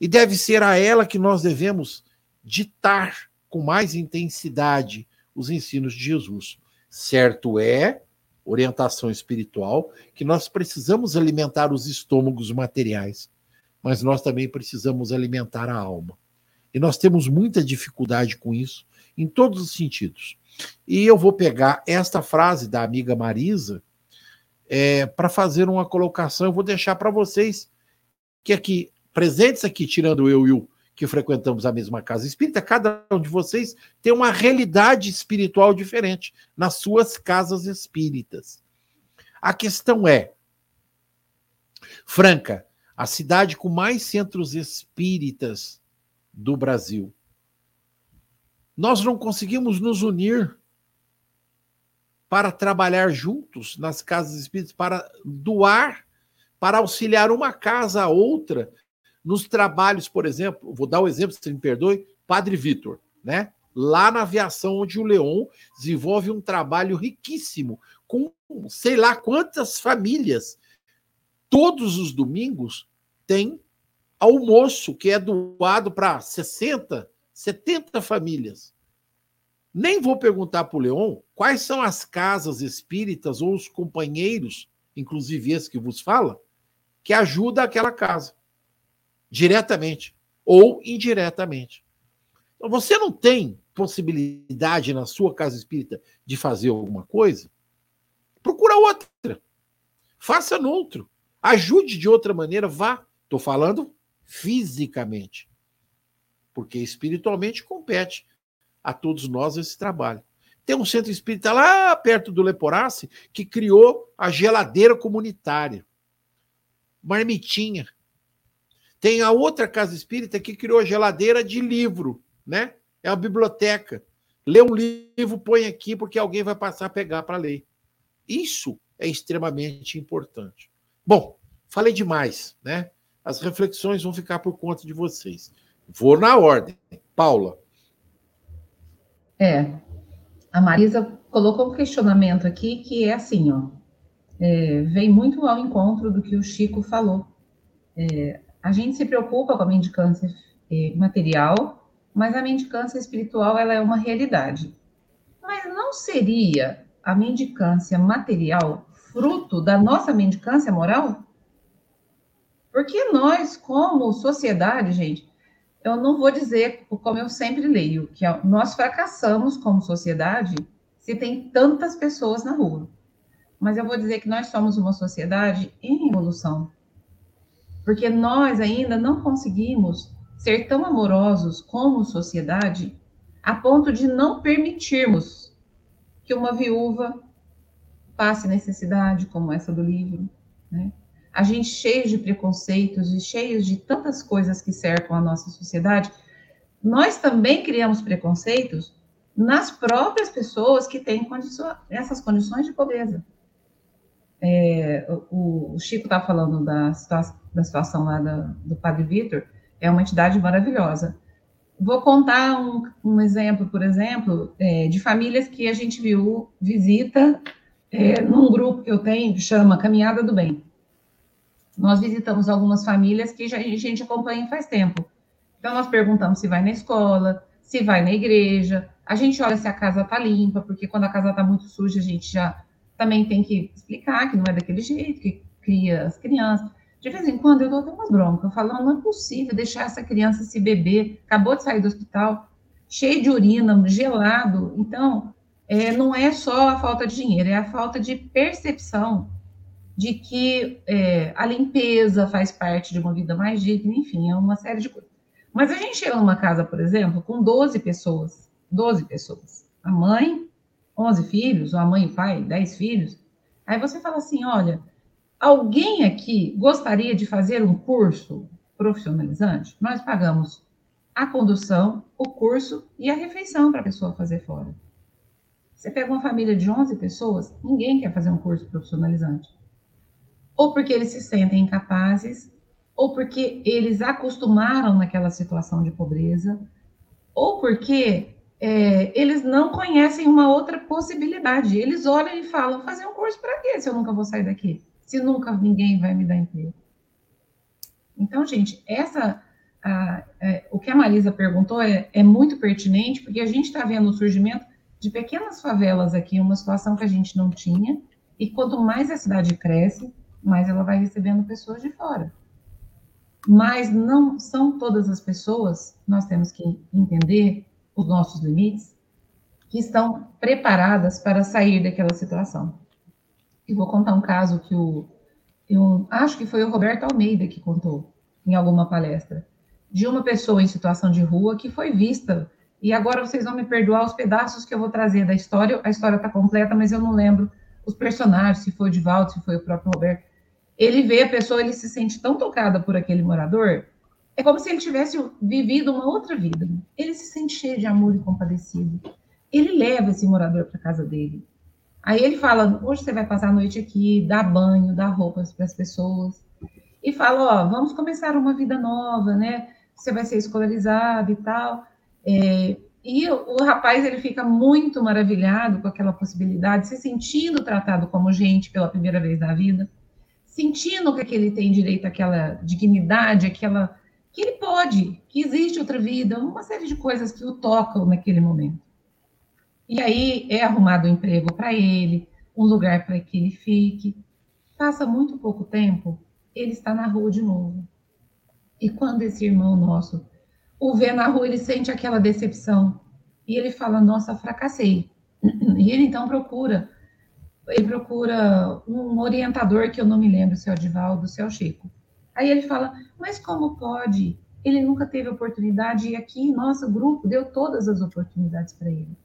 e deve ser a ela que nós devemos ditar com mais intensidade os ensinos de Jesus. Certo é orientação espiritual, que nós precisamos alimentar os estômagos materiais, mas nós também precisamos alimentar a alma. E nós temos muita dificuldade com isso, em todos os sentidos. E eu vou pegar esta frase da amiga Marisa é, para fazer uma colocação. Eu vou deixar para vocês que aqui, presentes aqui, tirando eu e o que frequentamos a mesma casa espírita, cada um de vocês tem uma realidade espiritual diferente nas suas casas espíritas. A questão é, Franca, a cidade com mais centros espíritas do Brasil. Nós não conseguimos nos unir para trabalhar juntos nas casas espíritas, para doar, para auxiliar uma casa a outra nos trabalhos, por exemplo, vou dar um exemplo, se me perdoe, Padre Vitor, né? Lá na aviação, onde o Leon desenvolve um trabalho riquíssimo, com sei lá quantas famílias. Todos os domingos tem almoço que é doado para 60, 70 famílias. Nem vou perguntar para o Leon quais são as casas espíritas ou os companheiros, inclusive esse que vos fala, que ajuda aquela casa diretamente ou indiretamente. Então, você não tem possibilidade na sua casa espírita de fazer alguma coisa? Procura outra. Faça no outro. Ajude de outra maneira, vá. Estou falando fisicamente. Porque espiritualmente compete a todos nós esse trabalho. Tem um centro espírita lá perto do Leporace que criou a geladeira comunitária. Marmitinha. Tem a outra casa espírita que criou a geladeira de livro, né? É uma biblioteca. Lê um livro, põe aqui, porque alguém vai passar a pegar para ler. Isso é extremamente importante. Bom, falei demais, né? As reflexões vão ficar por conta de vocês. Vou na ordem. Paula. É. A Marisa colocou um questionamento aqui que é assim, ó. É, vem muito ao encontro do que o Chico falou. É, a gente se preocupa com a mendicância material, mas a mendicância espiritual ela é uma realidade. Mas não seria a mendicância material fruto da nossa mendicância moral? Porque nós, como sociedade, gente, eu não vou dizer, como eu sempre leio, que nós fracassamos como sociedade se tem tantas pessoas na rua. Mas eu vou dizer que nós somos uma sociedade em evolução porque nós ainda não conseguimos ser tão amorosos como sociedade a ponto de não permitirmos que uma viúva passe necessidade como essa do livro, né? A gente cheio de preconceitos e cheios de tantas coisas que cercam a nossa sociedade, nós também criamos preconceitos nas próprias pessoas que têm essas condições de pobreza. É, o, Chico está falando da situação, da situação lá do, do Padre Vitor, é uma entidade maravilhosa. Vou contar um, um exemplo, por exemplo, é, de famílias que a gente viu, visita é, num grupo que eu tenho, que chama Caminhada do Bem. Nós visitamos algumas famílias que já, a gente acompanha faz tempo. Então, nós perguntamos se vai na escola, se vai na igreja, a gente olha se a casa está limpa, porque quando a casa está muito suja, a gente já também tem que explicar que não é daquele jeito, que cria as crianças. De vez em quando eu dou até umas broncas, falo, não, é possível deixar essa criança se beber, acabou de sair do hospital, cheio de urina, gelado. Então, é, não é só a falta de dinheiro, é a falta de percepção de que é, a limpeza faz parte de uma vida mais digna, enfim, é uma série de coisas. Mas a gente chega numa casa, por exemplo, com 12 pessoas, 12 pessoas, a mãe, 11 filhos, ou a mãe e pai, 10 filhos, aí você fala assim, olha, alguém aqui gostaria de fazer um curso profissionalizante? Nós pagamos a condução, o curso e a refeição para a pessoa fazer fora. Você pega uma família de 11 pessoas, ninguém quer fazer um curso profissionalizante. Ou porque eles se sentem incapazes, ou porque eles acostumaram naquela situação de pobreza, ou porque é, eles não conhecem uma outra possibilidade. Eles olham e falam: fazer um curso para quê se eu nunca vou sair daqui? Se nunca ninguém vai me dar emprego? Então, gente, essa. A, é, o que a Marisa perguntou é, é muito pertinente, porque a gente está vendo o surgimento de pequenas favelas aqui, uma situação que a gente não tinha, E quanto mais a cidade cresce, mais ela vai recebendo pessoas de fora. Mas não são todas as pessoas, nós temos que entender os nossos limites, que estão preparadas para sair daquela situação. Eu vou contar um caso que o, eu acho que foi o Roberto Almeida que contou em alguma palestra, de uma pessoa em situação de rua que foi vista, e agora vocês vão me perdoar os pedaços que eu vou trazer da história, a história está completa, mas eu não lembro os personagens, se foi o Divaldo, se foi o próprio Roberto, ele vê a pessoa, ele se sente tão tocada por aquele morador, é como se ele tivesse vivido uma outra vida. Ele se sente cheio de amor e compadecido. Ele leva esse morador para casa dele. Aí ele fala: hoje você vai passar a noite aqui, dá banho, dá roupas para as pessoas. E fala: ó, vamos começar uma vida nova, né? Você vai ser escolarizado e tal. É, e o, rapaz ele fica muito maravilhado com aquela possibilidade, se sentindo tratado como gente pela primeira vez na vida sentindo que ele tem direito àquela dignidade, aquela que ele pode, que existe outra vida, uma série de coisas que o tocam naquele momento. E aí é arrumado um emprego para ele, um lugar para que ele fique. Passa muito pouco tempo, ele está na rua de novo. E quando esse irmão nosso o vê na rua, ele sente aquela decepção. E ele fala: Nossa, fracassei. E ele então procura ele procura um orientador que eu não me lembro se é o Divaldo, se é o Chico. Aí ele fala, mas como pode? Ele nunca teve oportunidade e aqui nosso grupo deu todas as oportunidades para ele.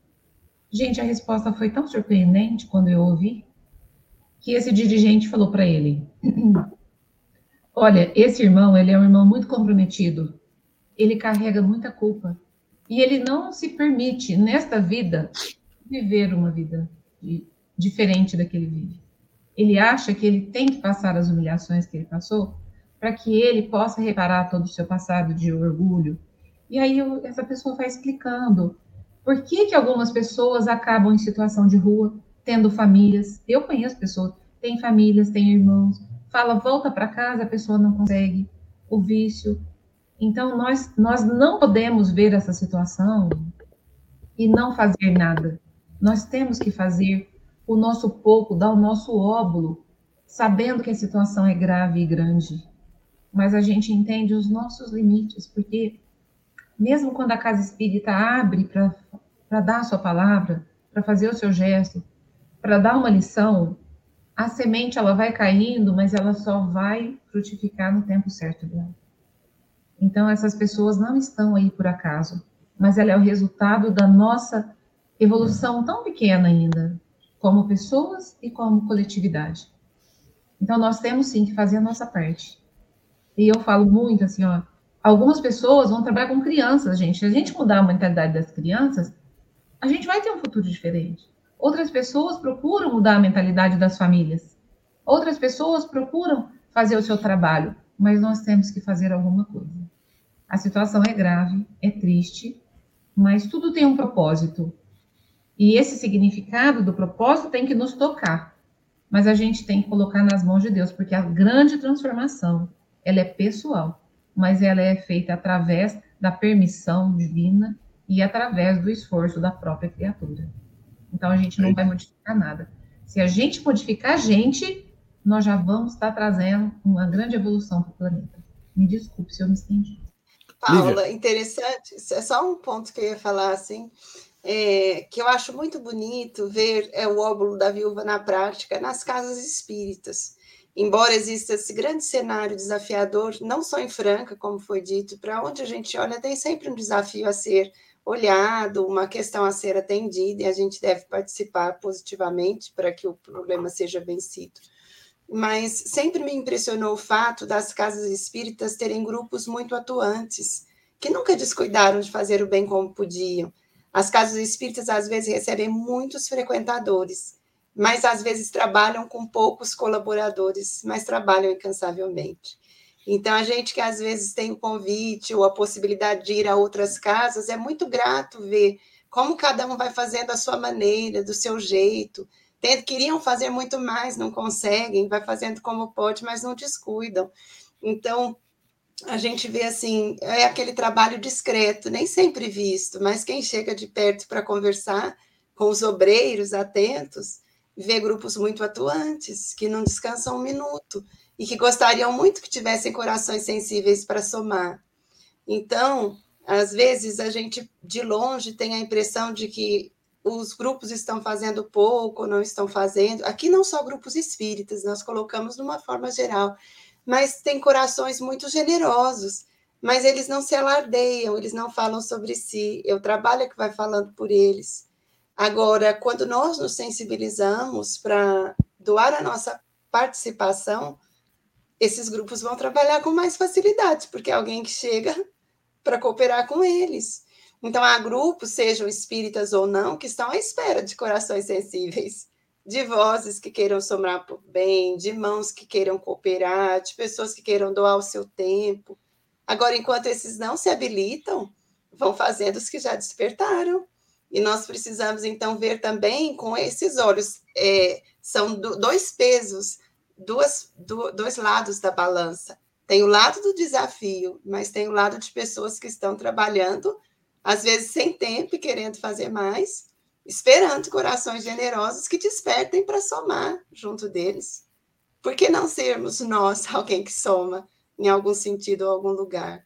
Gente, a resposta foi tão surpreendente quando eu ouvi que esse dirigente falou para ele: Olha, esse irmão, ele é um irmão muito comprometido. Ele carrega muita culpa e ele não se permite nesta vida viver uma vida diferente da que ele vive. Ele acha que ele tem que passar as humilhações que ele passou para que ele possa reparar todo o seu passado de orgulho. E aí essa pessoa vai explicando por que, que algumas pessoas acabam em situação de rua, tendo famílias. Eu conheço pessoas, têm famílias, têm irmãos. Fala, volta para casa, a pessoa não consegue. O vício. Então, nós, nós não podemos ver essa situação e não fazer nada. Nós temos que fazer o nosso pouco, dar o nosso óbolo, sabendo que a situação é grave e grande. Mas a gente entende os nossos limites, porque mesmo quando a casa espírita abre para dar a sua palavra, para fazer o seu gesto, para dar uma lição, a semente ela vai caindo, mas ela só vai frutificar no tempo certo dela. Então essas pessoas não estão aí por acaso, mas ela é o resultado da nossa evolução tão pequena ainda, como pessoas e como coletividade. Então, nós temos sim que fazer a nossa parte. E eu falo muito assim, ó, algumas pessoas vão trabalhar com crianças, gente. Se a gente mudar a mentalidade das crianças, a gente vai ter um futuro diferente. Outras pessoas procuram mudar a mentalidade das famílias. Outras pessoas procuram fazer o seu trabalho, mas nós temos que fazer alguma coisa. A situação é grave, é triste, mas tudo tem um propósito. E esse significado do propósito tem que nos tocar. Mas a gente tem que colocar nas mãos de Deus, porque a grande transformação, ela é pessoal, mas ela é feita através da permissão divina e através do esforço da própria criatura. Então a gente não vai modificar nada. Se a gente modificar a gente, nós já vamos estar trazendo uma grande evolução para o planeta. Me desculpe se eu me estendi. Paula, interessante. É só um ponto que eu ia falar assim é, que eu acho muito bonito ver é, o óbolo da viúva na prática nas casas espíritas. Embora exista esse grande cenário desafiador, não só em Franca, como foi dito, para onde a gente olha, tem sempre um desafio a ser olhado, uma questão a ser atendida, e a gente deve participar positivamente para que o problema seja vencido. Mas sempre me impressionou o fato das casas espíritas terem grupos muito atuantes, que nunca descuidaram de fazer o bem como podiam, as casas espíritas às vezes recebem muitos frequentadores, mas às vezes trabalham com poucos colaboradores, mas trabalham incansavelmente. Então, a gente que às vezes tem o convite ou a possibilidade de ir a outras casas, é muito grato ver como cada um vai fazendo a sua maneira, do seu jeito. Queriam fazer muito mais, não conseguem, vai fazendo como pode, mas não descuidam. Então, a gente vê assim, é aquele trabalho discreto, nem sempre visto, mas quem chega de perto para conversar com os obreiros atentos, ver grupos muito atuantes, que não descansam um minuto e que gostariam muito que tivessem corações sensíveis para somar. Então, às vezes a gente de longe tem a impressão de que os grupos estão fazendo pouco, não estão fazendo. Aqui não só grupos espíritas, nós colocamos de uma forma geral, mas tem corações muito generosos, mas eles não se alardeiam, eles não falam sobre si. Eu trabalho é que vai falando por eles. Agora, quando nós nos sensibilizamos para doar a nossa participação, esses grupos vão trabalhar com mais facilidade, porque é alguém que chega para cooperar com eles. Então, há grupos, sejam espíritas ou não, que estão à espera de corações sensíveis, de vozes que queiram somar por bem, de mãos que queiram cooperar, de pessoas que queiram doar o seu tempo. Agora, enquanto esses não se habilitam, vão fazendo os que já despertaram. E nós precisamos, então, ver também com esses olhos. É, são do, dois pesos, duas, do, dois lados da balança. Tem o lado do desafio, mas tem o lado de pessoas que estão trabalhando às vezes sem tempo e querendo fazer mais, esperando corações generosos que despertem para somar junto deles. Por que não sermos nós alguém que soma em algum sentido ou algum lugar?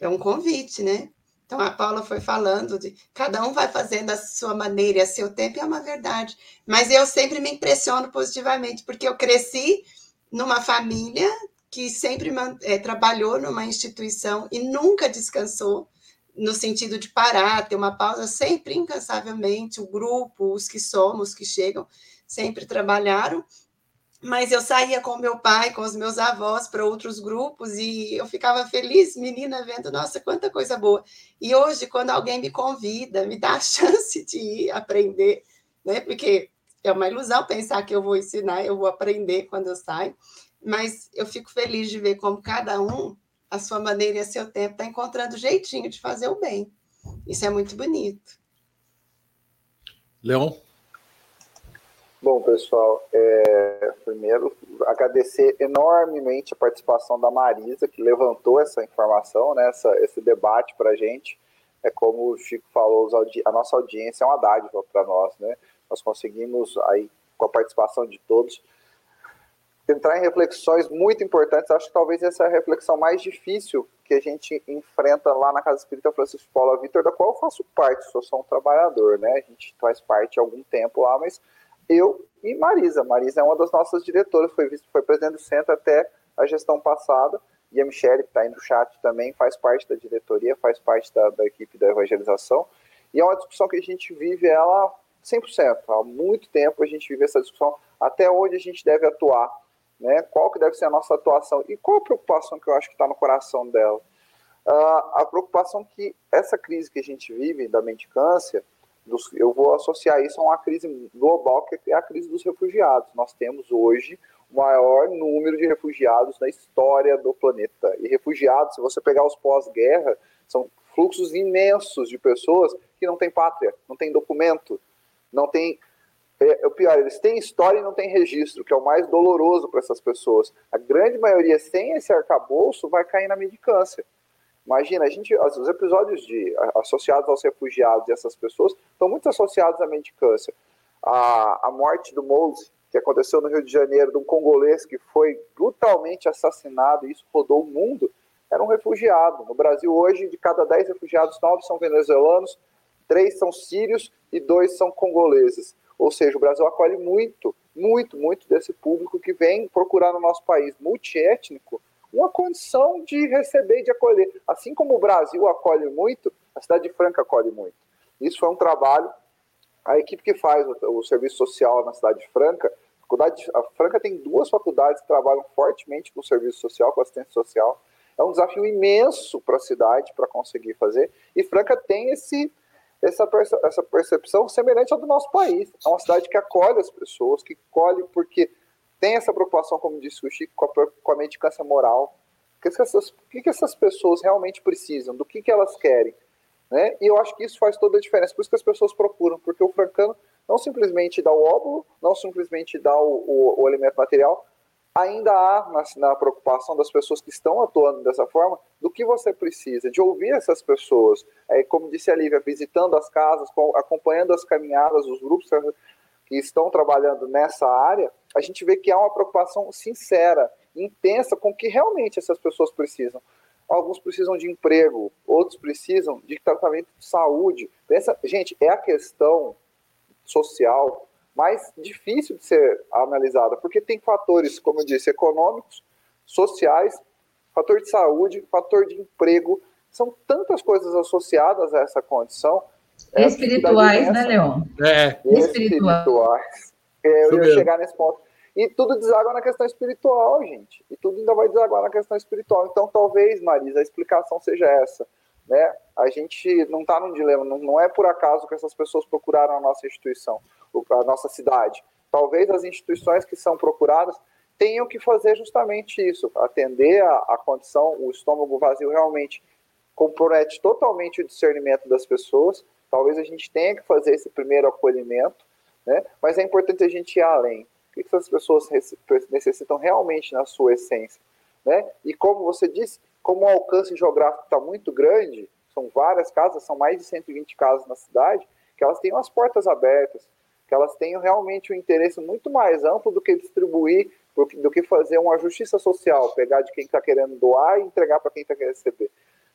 É um convite, né? Então a Paula foi falando de cada um vai fazendo a sua maneira e a seu tempo, é uma verdade. Mas eu sempre me impressiono positivamente, porque eu cresci numa família que sempre é, trabalhou numa instituição e nunca descansou no sentido de parar, ter uma pausa sempre incansavelmente, o grupo, os que somos, que chegam, sempre trabalharam, mas eu saía com meu pai, com os meus avós para outros grupos e eu ficava feliz, menina, vendo, nossa, quanta coisa boa. E hoje, quando alguém me convida, me dá a chance de ir aprender, né? Porque é uma ilusão pensar que eu vou ensinar, eu vou aprender quando eu saio, mas eu fico feliz de ver como cada um a sua maneira e a seu tempo, está encontrando jeitinho de fazer o bem. Isso é muito bonito. Leon? Bom, pessoal, é, primeiro agradecer enormemente a participação da Marisa, que levantou essa informação, né, essa, esse debate para a gente. É como o Chico falou, a nossa audiência é uma dádiva para nós, né? Nós conseguimos, aí, com a participação de todos, entrar em reflexões muito importantes. Acho que talvez essa é a reflexão mais difícil que a gente enfrenta lá na Casa Espírita Francisco Paula Vitor, da qual eu faço parte, sou só um trabalhador, né? A gente faz parte há algum tempo lá, mas eu e Marisa. Marisa é uma das nossas diretoras, foi, foi presidente do centro até a gestão passada, e a Michelle, que está aí no chat também, faz parte da diretoria, faz parte da, da equipe da evangelização, e é uma discussão que a gente vive ela 100%. Há muito tempo a gente vive essa discussão até onde a gente deve atuar né? Qual que deve ser a nossa atuação e qual a preocupação que eu acho que está no coração dela? Uh, a preocupação que essa crise que a gente vive da mendicância, dos, eu vou associar isso a uma crise global que é a crise dos refugiados. Nós temos hoje o maior número de refugiados na história do planeta. E refugiados, se você pegar os pós-guerra, são fluxos imensos de pessoas que não têm pátria, não têm documento, não têm é, é, o pior, eles têm história e não têm registro, que é o mais doloroso para essas pessoas. A grande maioria, sem esse arcabouço, vai cair na medicância. Imagina, a gente, os episódios de, associados aos refugiados e essas pessoas estão muito associados à medicância. A, a morte do Mose, que aconteceu no Rio de Janeiro, de um congolês que foi brutalmente assassinado, e isso rodou o mundo, era um refugiado. No Brasil, hoje, de cada 10 refugiados, 9 são venezuelanos, 3 são sírios e 2 são congoleses. Ou seja, o Brasil acolhe muito, muito, muito desse público que vem procurar no nosso país multiétnico uma condição de receber e de acolher. Assim como o Brasil acolhe muito, a cidade de Franca acolhe muito. Isso foi um trabalho. A equipe que faz o, o serviço social na cidade de Franca, a, faculdade, a Franca tem duas faculdades que trabalham fortemente com o serviço social, com assistência social. É um desafio imenso para a cidade para conseguir fazer. E Franca tem esse essa, perce essa percepção semelhante ao do nosso país. É uma cidade que acolhe as pessoas, que acolhe porque tem essa preocupação, como disse o Chico, com a, com a medicância moral. O que, essas, o que, essas pessoas realmente precisam? Do que, que elas querem? Né? E eu acho que isso faz toda a diferença. Por isso que as pessoas procuram, porque o francano não simplesmente dá o óvulo, não simplesmente dá o, o, o alimento material, ainda há na, na, preocupação das pessoas que estão atuando dessa forma do que você precisa, de ouvir essas pessoas, é, como disse a Lívia, visitando as casas, acompanhando as caminhadas, os grupos que estão trabalhando nessa área, a gente vê que há uma preocupação sincera, intensa com o que realmente essas pessoas precisam. Alguns precisam de emprego, outros precisam de tratamento de saúde. Pensa, gente, é a questão social mais difícil de ser analisada, porque tem fatores, como eu disse, econômicos, sociais, fator de saúde, fator de emprego, são tantas coisas associadas a essa condição. Espirituais, né, Leon? É. Espirituais. É, eu ia chegar nesse ponto. E tudo deságua na questão espiritual, gente. E tudo ainda vai desaguar na questão espiritual. Então, talvez, Marisa, a explicação seja essa. Né? A gente não está num dilema, não, não é por acaso que essas pessoas procuraram a nossa instituição, a nossa cidade. Talvez as instituições que são procuradas tenham que fazer justamente isso, atender a, a condição, o estômago vazio realmente compromete totalmente o discernimento das pessoas. Talvez a gente tenha que fazer esse primeiro acolhimento, né? mas é importante a gente ir além. O que essas pessoas necessitam realmente na sua essência? Né? E como você disse, como o alcance geográfico está muito grande, são várias casas, são mais de 120 casas na cidade, que elas tenham as portas abertas, que elas tenham realmente um interesse muito mais amplo do que distribuir, do que fazer uma justiça social, pegar de quem está querendo doar e entregar para quem está querendo receber.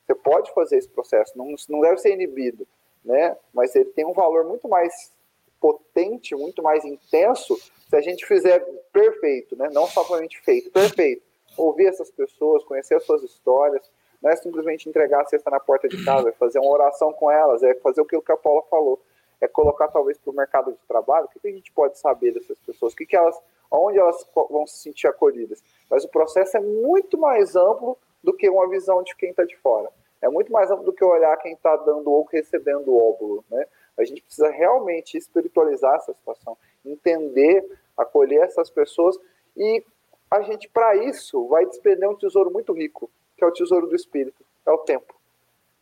Você pode fazer esse processo, não, não deve ser inibido, né? mas ele tem um valor muito mais potente, muito mais intenso, se a gente fizer perfeito, né? não somente feito, perfeito. Ouvir essas pessoas, conhecer as suas histórias, não é simplesmente entregar a cesta na porta de casa, é fazer uma oração com elas, é fazer o que a Paula falou, é colocar talvez para o mercado de trabalho, o que a gente pode saber dessas pessoas, o que, que elas, onde elas vão se sentir acolhidas. Mas o processo é muito mais amplo do que uma visão de quem está de fora. É muito mais amplo do que olhar quem está dando ou recebendo o óvulo. Né? A gente precisa realmente espiritualizar essa situação, entender, acolher essas pessoas e a gente, para isso, vai despender um tesouro muito rico, que é o tesouro do espírito, é o tempo.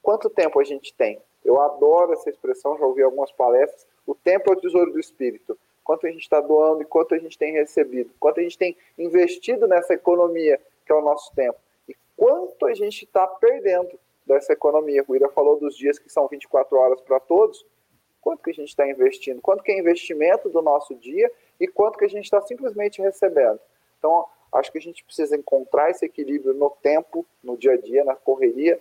Quanto tempo a gente tem? Eu adoro essa expressão, já ouvi algumas palestras. O tempo é o tesouro do espírito. Quanto a gente está doando e quanto a gente tem recebido. Quanto a gente tem investido nessa economia, que é o nosso tempo quanto a gente está perdendo dessa economia. O Ira falou dos dias que são 24 horas para todos. Quanto que a gente está investindo? Quanto que é investimento do nosso dia e quanto que a gente está simplesmente recebendo? Então, acho que a gente precisa encontrar esse equilíbrio no tempo, no dia a dia, na correria,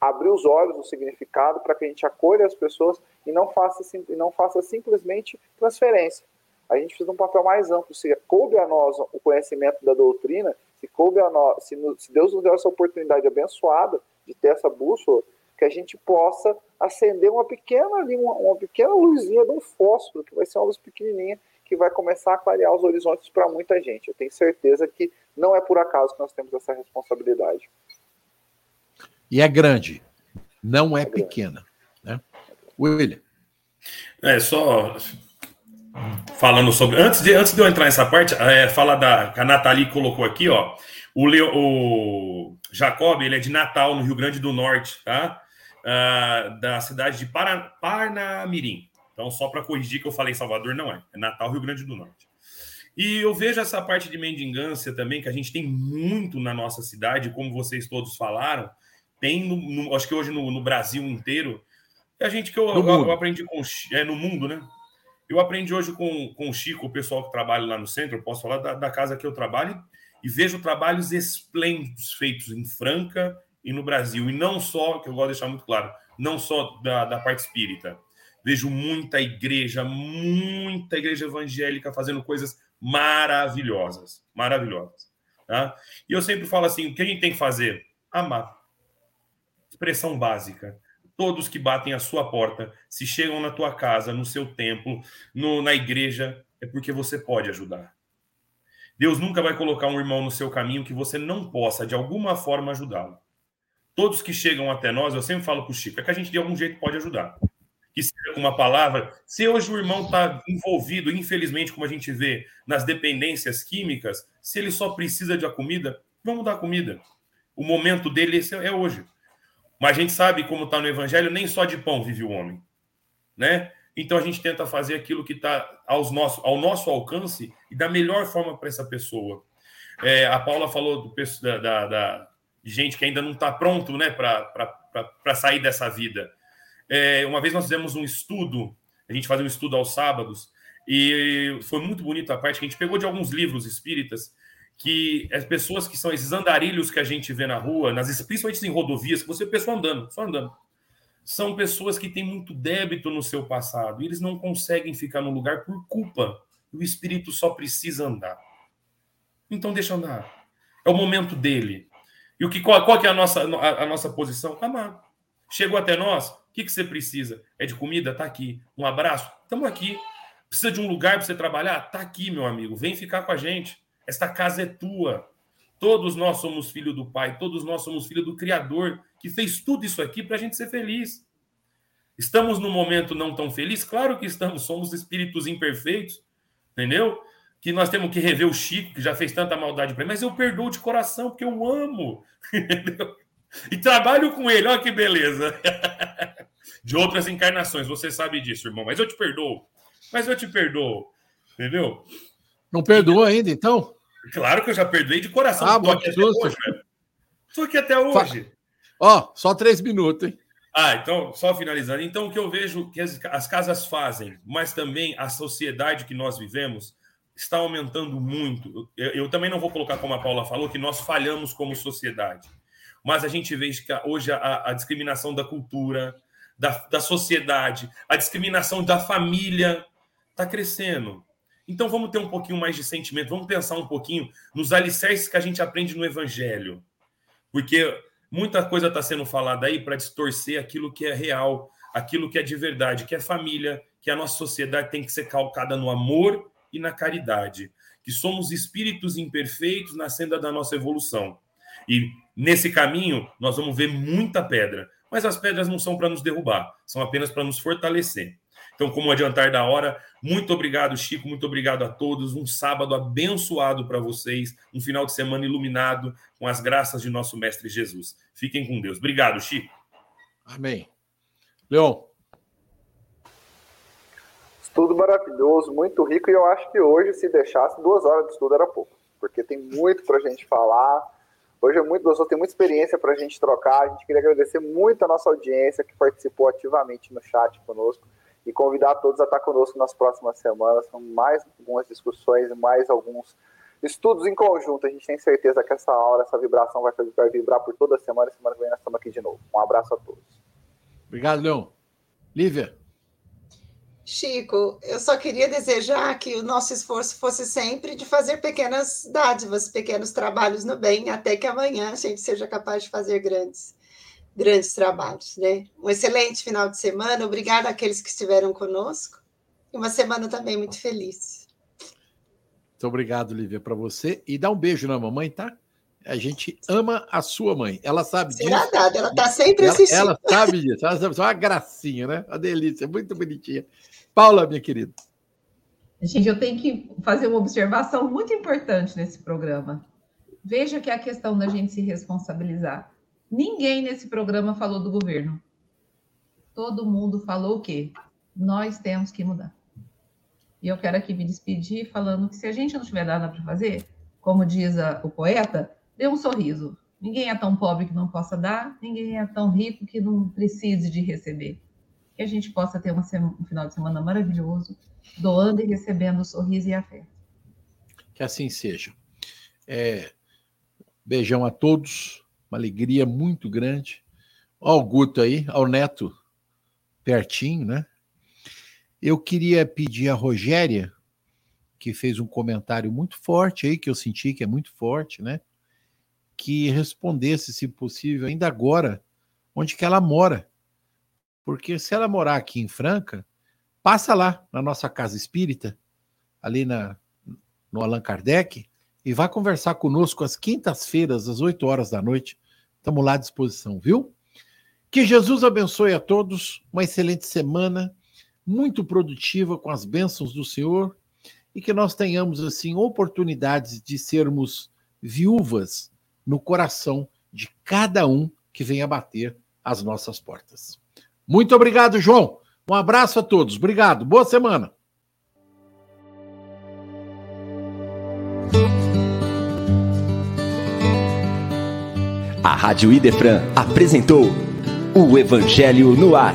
abrir os olhos no significado para que a gente acolha as pessoas e não faça, não faça simplesmente transferência. A gente precisa de um papel mais amplo. Se coube a nós o conhecimento da doutrina, se coube a nós, se, se Deus nos deu essa oportunidade abençoada de ter essa bússola, que a gente possa acender uma pequena ali, uma, uma pequena luzinha de um fósforo, que vai ser uma luz pequenininha, que vai começar a clarear os horizontes para muita gente. Eu tenho certeza que não é por acaso que nós temos essa responsabilidade. E é grande, não é, é pequena. Né? William. É, só falando sobre. Antes de, antes de eu entrar nessa parte, é, fala da. A Nathalie colocou aqui, ó. O, Leo, o Jacob, ele é de Natal, no Rio Grande do Norte, tá? Ah, da cidade de Para, Parnamirim. Então, só para corrigir que eu falei Salvador, não é. É Natal, Rio Grande do Norte. E eu vejo essa parte de mendigância também, que a gente tem muito na nossa cidade, como vocês todos falaram. Tem, no, no, acho que hoje no, no Brasil inteiro. É a gente que eu, eu, eu aprendi com. É, no mundo, né? Eu aprendi hoje com, com o Chico, o pessoal que trabalha lá no centro, eu posso falar da, da casa que eu trabalho, e vejo trabalhos esplêndidos feitos em Franca e no Brasil. E não só, que eu gosto de deixar muito claro, não só da, da parte espírita. Vejo muita igreja, muita igreja evangélica fazendo coisas maravilhosas. Maravilhosas. Tá? E eu sempre falo assim: o que a gente tem que fazer? Amar. Expressão básica todos que batem a sua porta, se chegam na tua casa, no seu templo, no, na igreja, é porque você pode ajudar. Deus nunca vai colocar um irmão no seu caminho que você não possa, de alguma forma, ajudá-lo. Todos que chegam até nós, eu sempre falo para o Chico, é que a gente de algum jeito pode ajudar. Que seja com uma palavra. Se hoje o irmão está envolvido, infelizmente, como a gente vê, nas dependências químicas, se ele só precisa de a comida, vamos dar comida. O momento dele é hoje. Mas a gente sabe como está no Evangelho, nem só de pão vive o homem, né? Então a gente tenta fazer aquilo que está ao nosso, alcance e da melhor forma para essa pessoa. É, a Paula falou do, da, da, da, gente que ainda não está pronto né, para sair dessa vida. É, uma vez nós fizemos um estudo, a gente fazia um estudo aos sábados, E foi muito bonita a parte que a gente pegou de alguns livros espíritas que as pessoas que são esses andarilhos que a gente vê na rua, nas, principalmente em rodovias, que você vê pessoa andando, só andando, são pessoas que têm muito débito no seu passado e eles não conseguem ficar no lugar por culpa. O espírito só precisa andar. Então deixa andar. É o momento dele. E o que qual, qual que é a nossa, a, a nossa posição? Amar. Chegou até nós, o que, que você precisa? É de comida? Tá aqui. Um abraço? Estamos aqui. Precisa de um lugar para você trabalhar? Tá aqui, meu amigo. Vem ficar com a gente. Esta casa é tua. Todos nós somos filho do Pai, todos nós somos filho do Criador, que fez tudo isso aqui para a gente ser feliz. Estamos num momento não tão feliz? Claro que estamos, somos espíritos imperfeitos, entendeu? Que nós temos que rever o Chico, que já fez tanta maldade para mim, mas eu perdoo de coração, porque eu amo, entendeu? E trabalho com ele, olha que beleza. De outras encarnações, você sabe disso, irmão, mas eu te perdoo. Mas eu te perdoo, entendeu? Não perdoou ainda, então? Claro que eu já perdoei de coração. Ah, bom, aqui até hoje, Estou aqui até hoje. Ó, só três minutos, hein? Ah, então, só finalizando. Então, o que eu vejo que as, as casas fazem, mas também a sociedade que nós vivemos, está aumentando muito. Eu, eu, também não vou colocar, como a Paula falou, que nós falhamos como sociedade. Mas a gente vê que hoje a, a discriminação da cultura, da, da sociedade, a discriminação da família está crescendo. Então vamos ter um pouquinho mais de sentimento, vamos pensar um pouquinho nos alicerces que a gente aprende no Evangelho. Porque muita coisa está sendo falada aí para distorcer aquilo que é real, aquilo que é de verdade, que é família, que a nossa sociedade tem que ser calcada no amor e na caridade. Que somos espíritos imperfeitos nascendo da nossa evolução. E nesse caminho nós vamos ver muita pedra, mas as pedras não são para nos derrubar, são apenas para nos fortalecer. Então, como adiantar da hora, muito obrigado, Chico, muito obrigado a todos. Um sábado abençoado para vocês, um final de semana iluminado com as graças de nosso Mestre Jesus. Fiquem com Deus. Obrigado, Chico. Amém. Leon. Estudo maravilhoso, muito rico, e eu acho que hoje, se deixasse, duas horas de estudo era pouco, porque tem muito para a gente falar. Hoje é muito gostoso, tem muita experiência para a gente trocar. A gente queria agradecer muito a nossa audiência que participou ativamente no chat conosco e convidar todos a estar conosco nas próximas semanas. São mais algumas discussões, mais alguns estudos em conjunto. A gente tem certeza que essa hora, essa vibração vai, vai vibrar por toda a semana. Semana que vem nós estamos aqui de novo. Um abraço a todos. Obrigado, Leon. Lívia. Chico, eu só queria desejar que o nosso esforço fosse sempre de fazer pequenas dádivas, pequenos trabalhos no bem, até que amanhã a gente seja capaz de fazer grandes grandes trabalhos, né? Um excelente final de semana, obrigada àqueles que estiveram conosco e uma semana também muito feliz. Muito obrigado, Lívia, para você e dá um beijo na mamãe, tá? A gente ama a sua mãe. Ela sabe Será disso. Dada, ela está sempre ela, assistindo. Ela sabe disso. Ela sabe, é uma gracinha, né? Uma delícia, muito bonitinha. Paula, minha querida. Gente, eu tenho que fazer uma observação muito importante nesse programa. Veja que é a questão da gente se responsabilizar. Ninguém nesse programa falou do governo. Todo mundo falou o quê? Nós temos que mudar. E eu quero aqui me despedir falando que se a gente não tiver nada para fazer, como diz a, o poeta, dê um sorriso. Ninguém é tão pobre que não possa dar, ninguém é tão rico que não precise de receber. Que a gente possa ter um final de semana maravilhoso, doando e recebendo sorriso e afeto. Que assim seja. É, beijão a todos uma alegria muito grande. Olha o Guto aí, ao Neto pertinho, né? Eu queria pedir a Rogéria, que fez um comentário muito forte aí, que eu senti que é muito forte, né? Que respondesse, se possível, ainda agora, onde que ela mora. Porque se ela morar aqui em Franca, passa lá na nossa casa espírita, ali na, no Allan Kardec, e vá conversar conosco às quintas-feiras, às 8 horas da noite. Estamos lá à disposição, viu? Que Jesus abençoe a todos, uma excelente semana, muito produtiva com as bênçãos do Senhor e que nós tenhamos, assim, oportunidades de sermos viúvas no coração de cada um que venha bater as nossas portas. Muito obrigado, João. Um abraço a todos. Obrigado. Boa semana. A Rádio Idefran apresentou o Evangelho no Ar.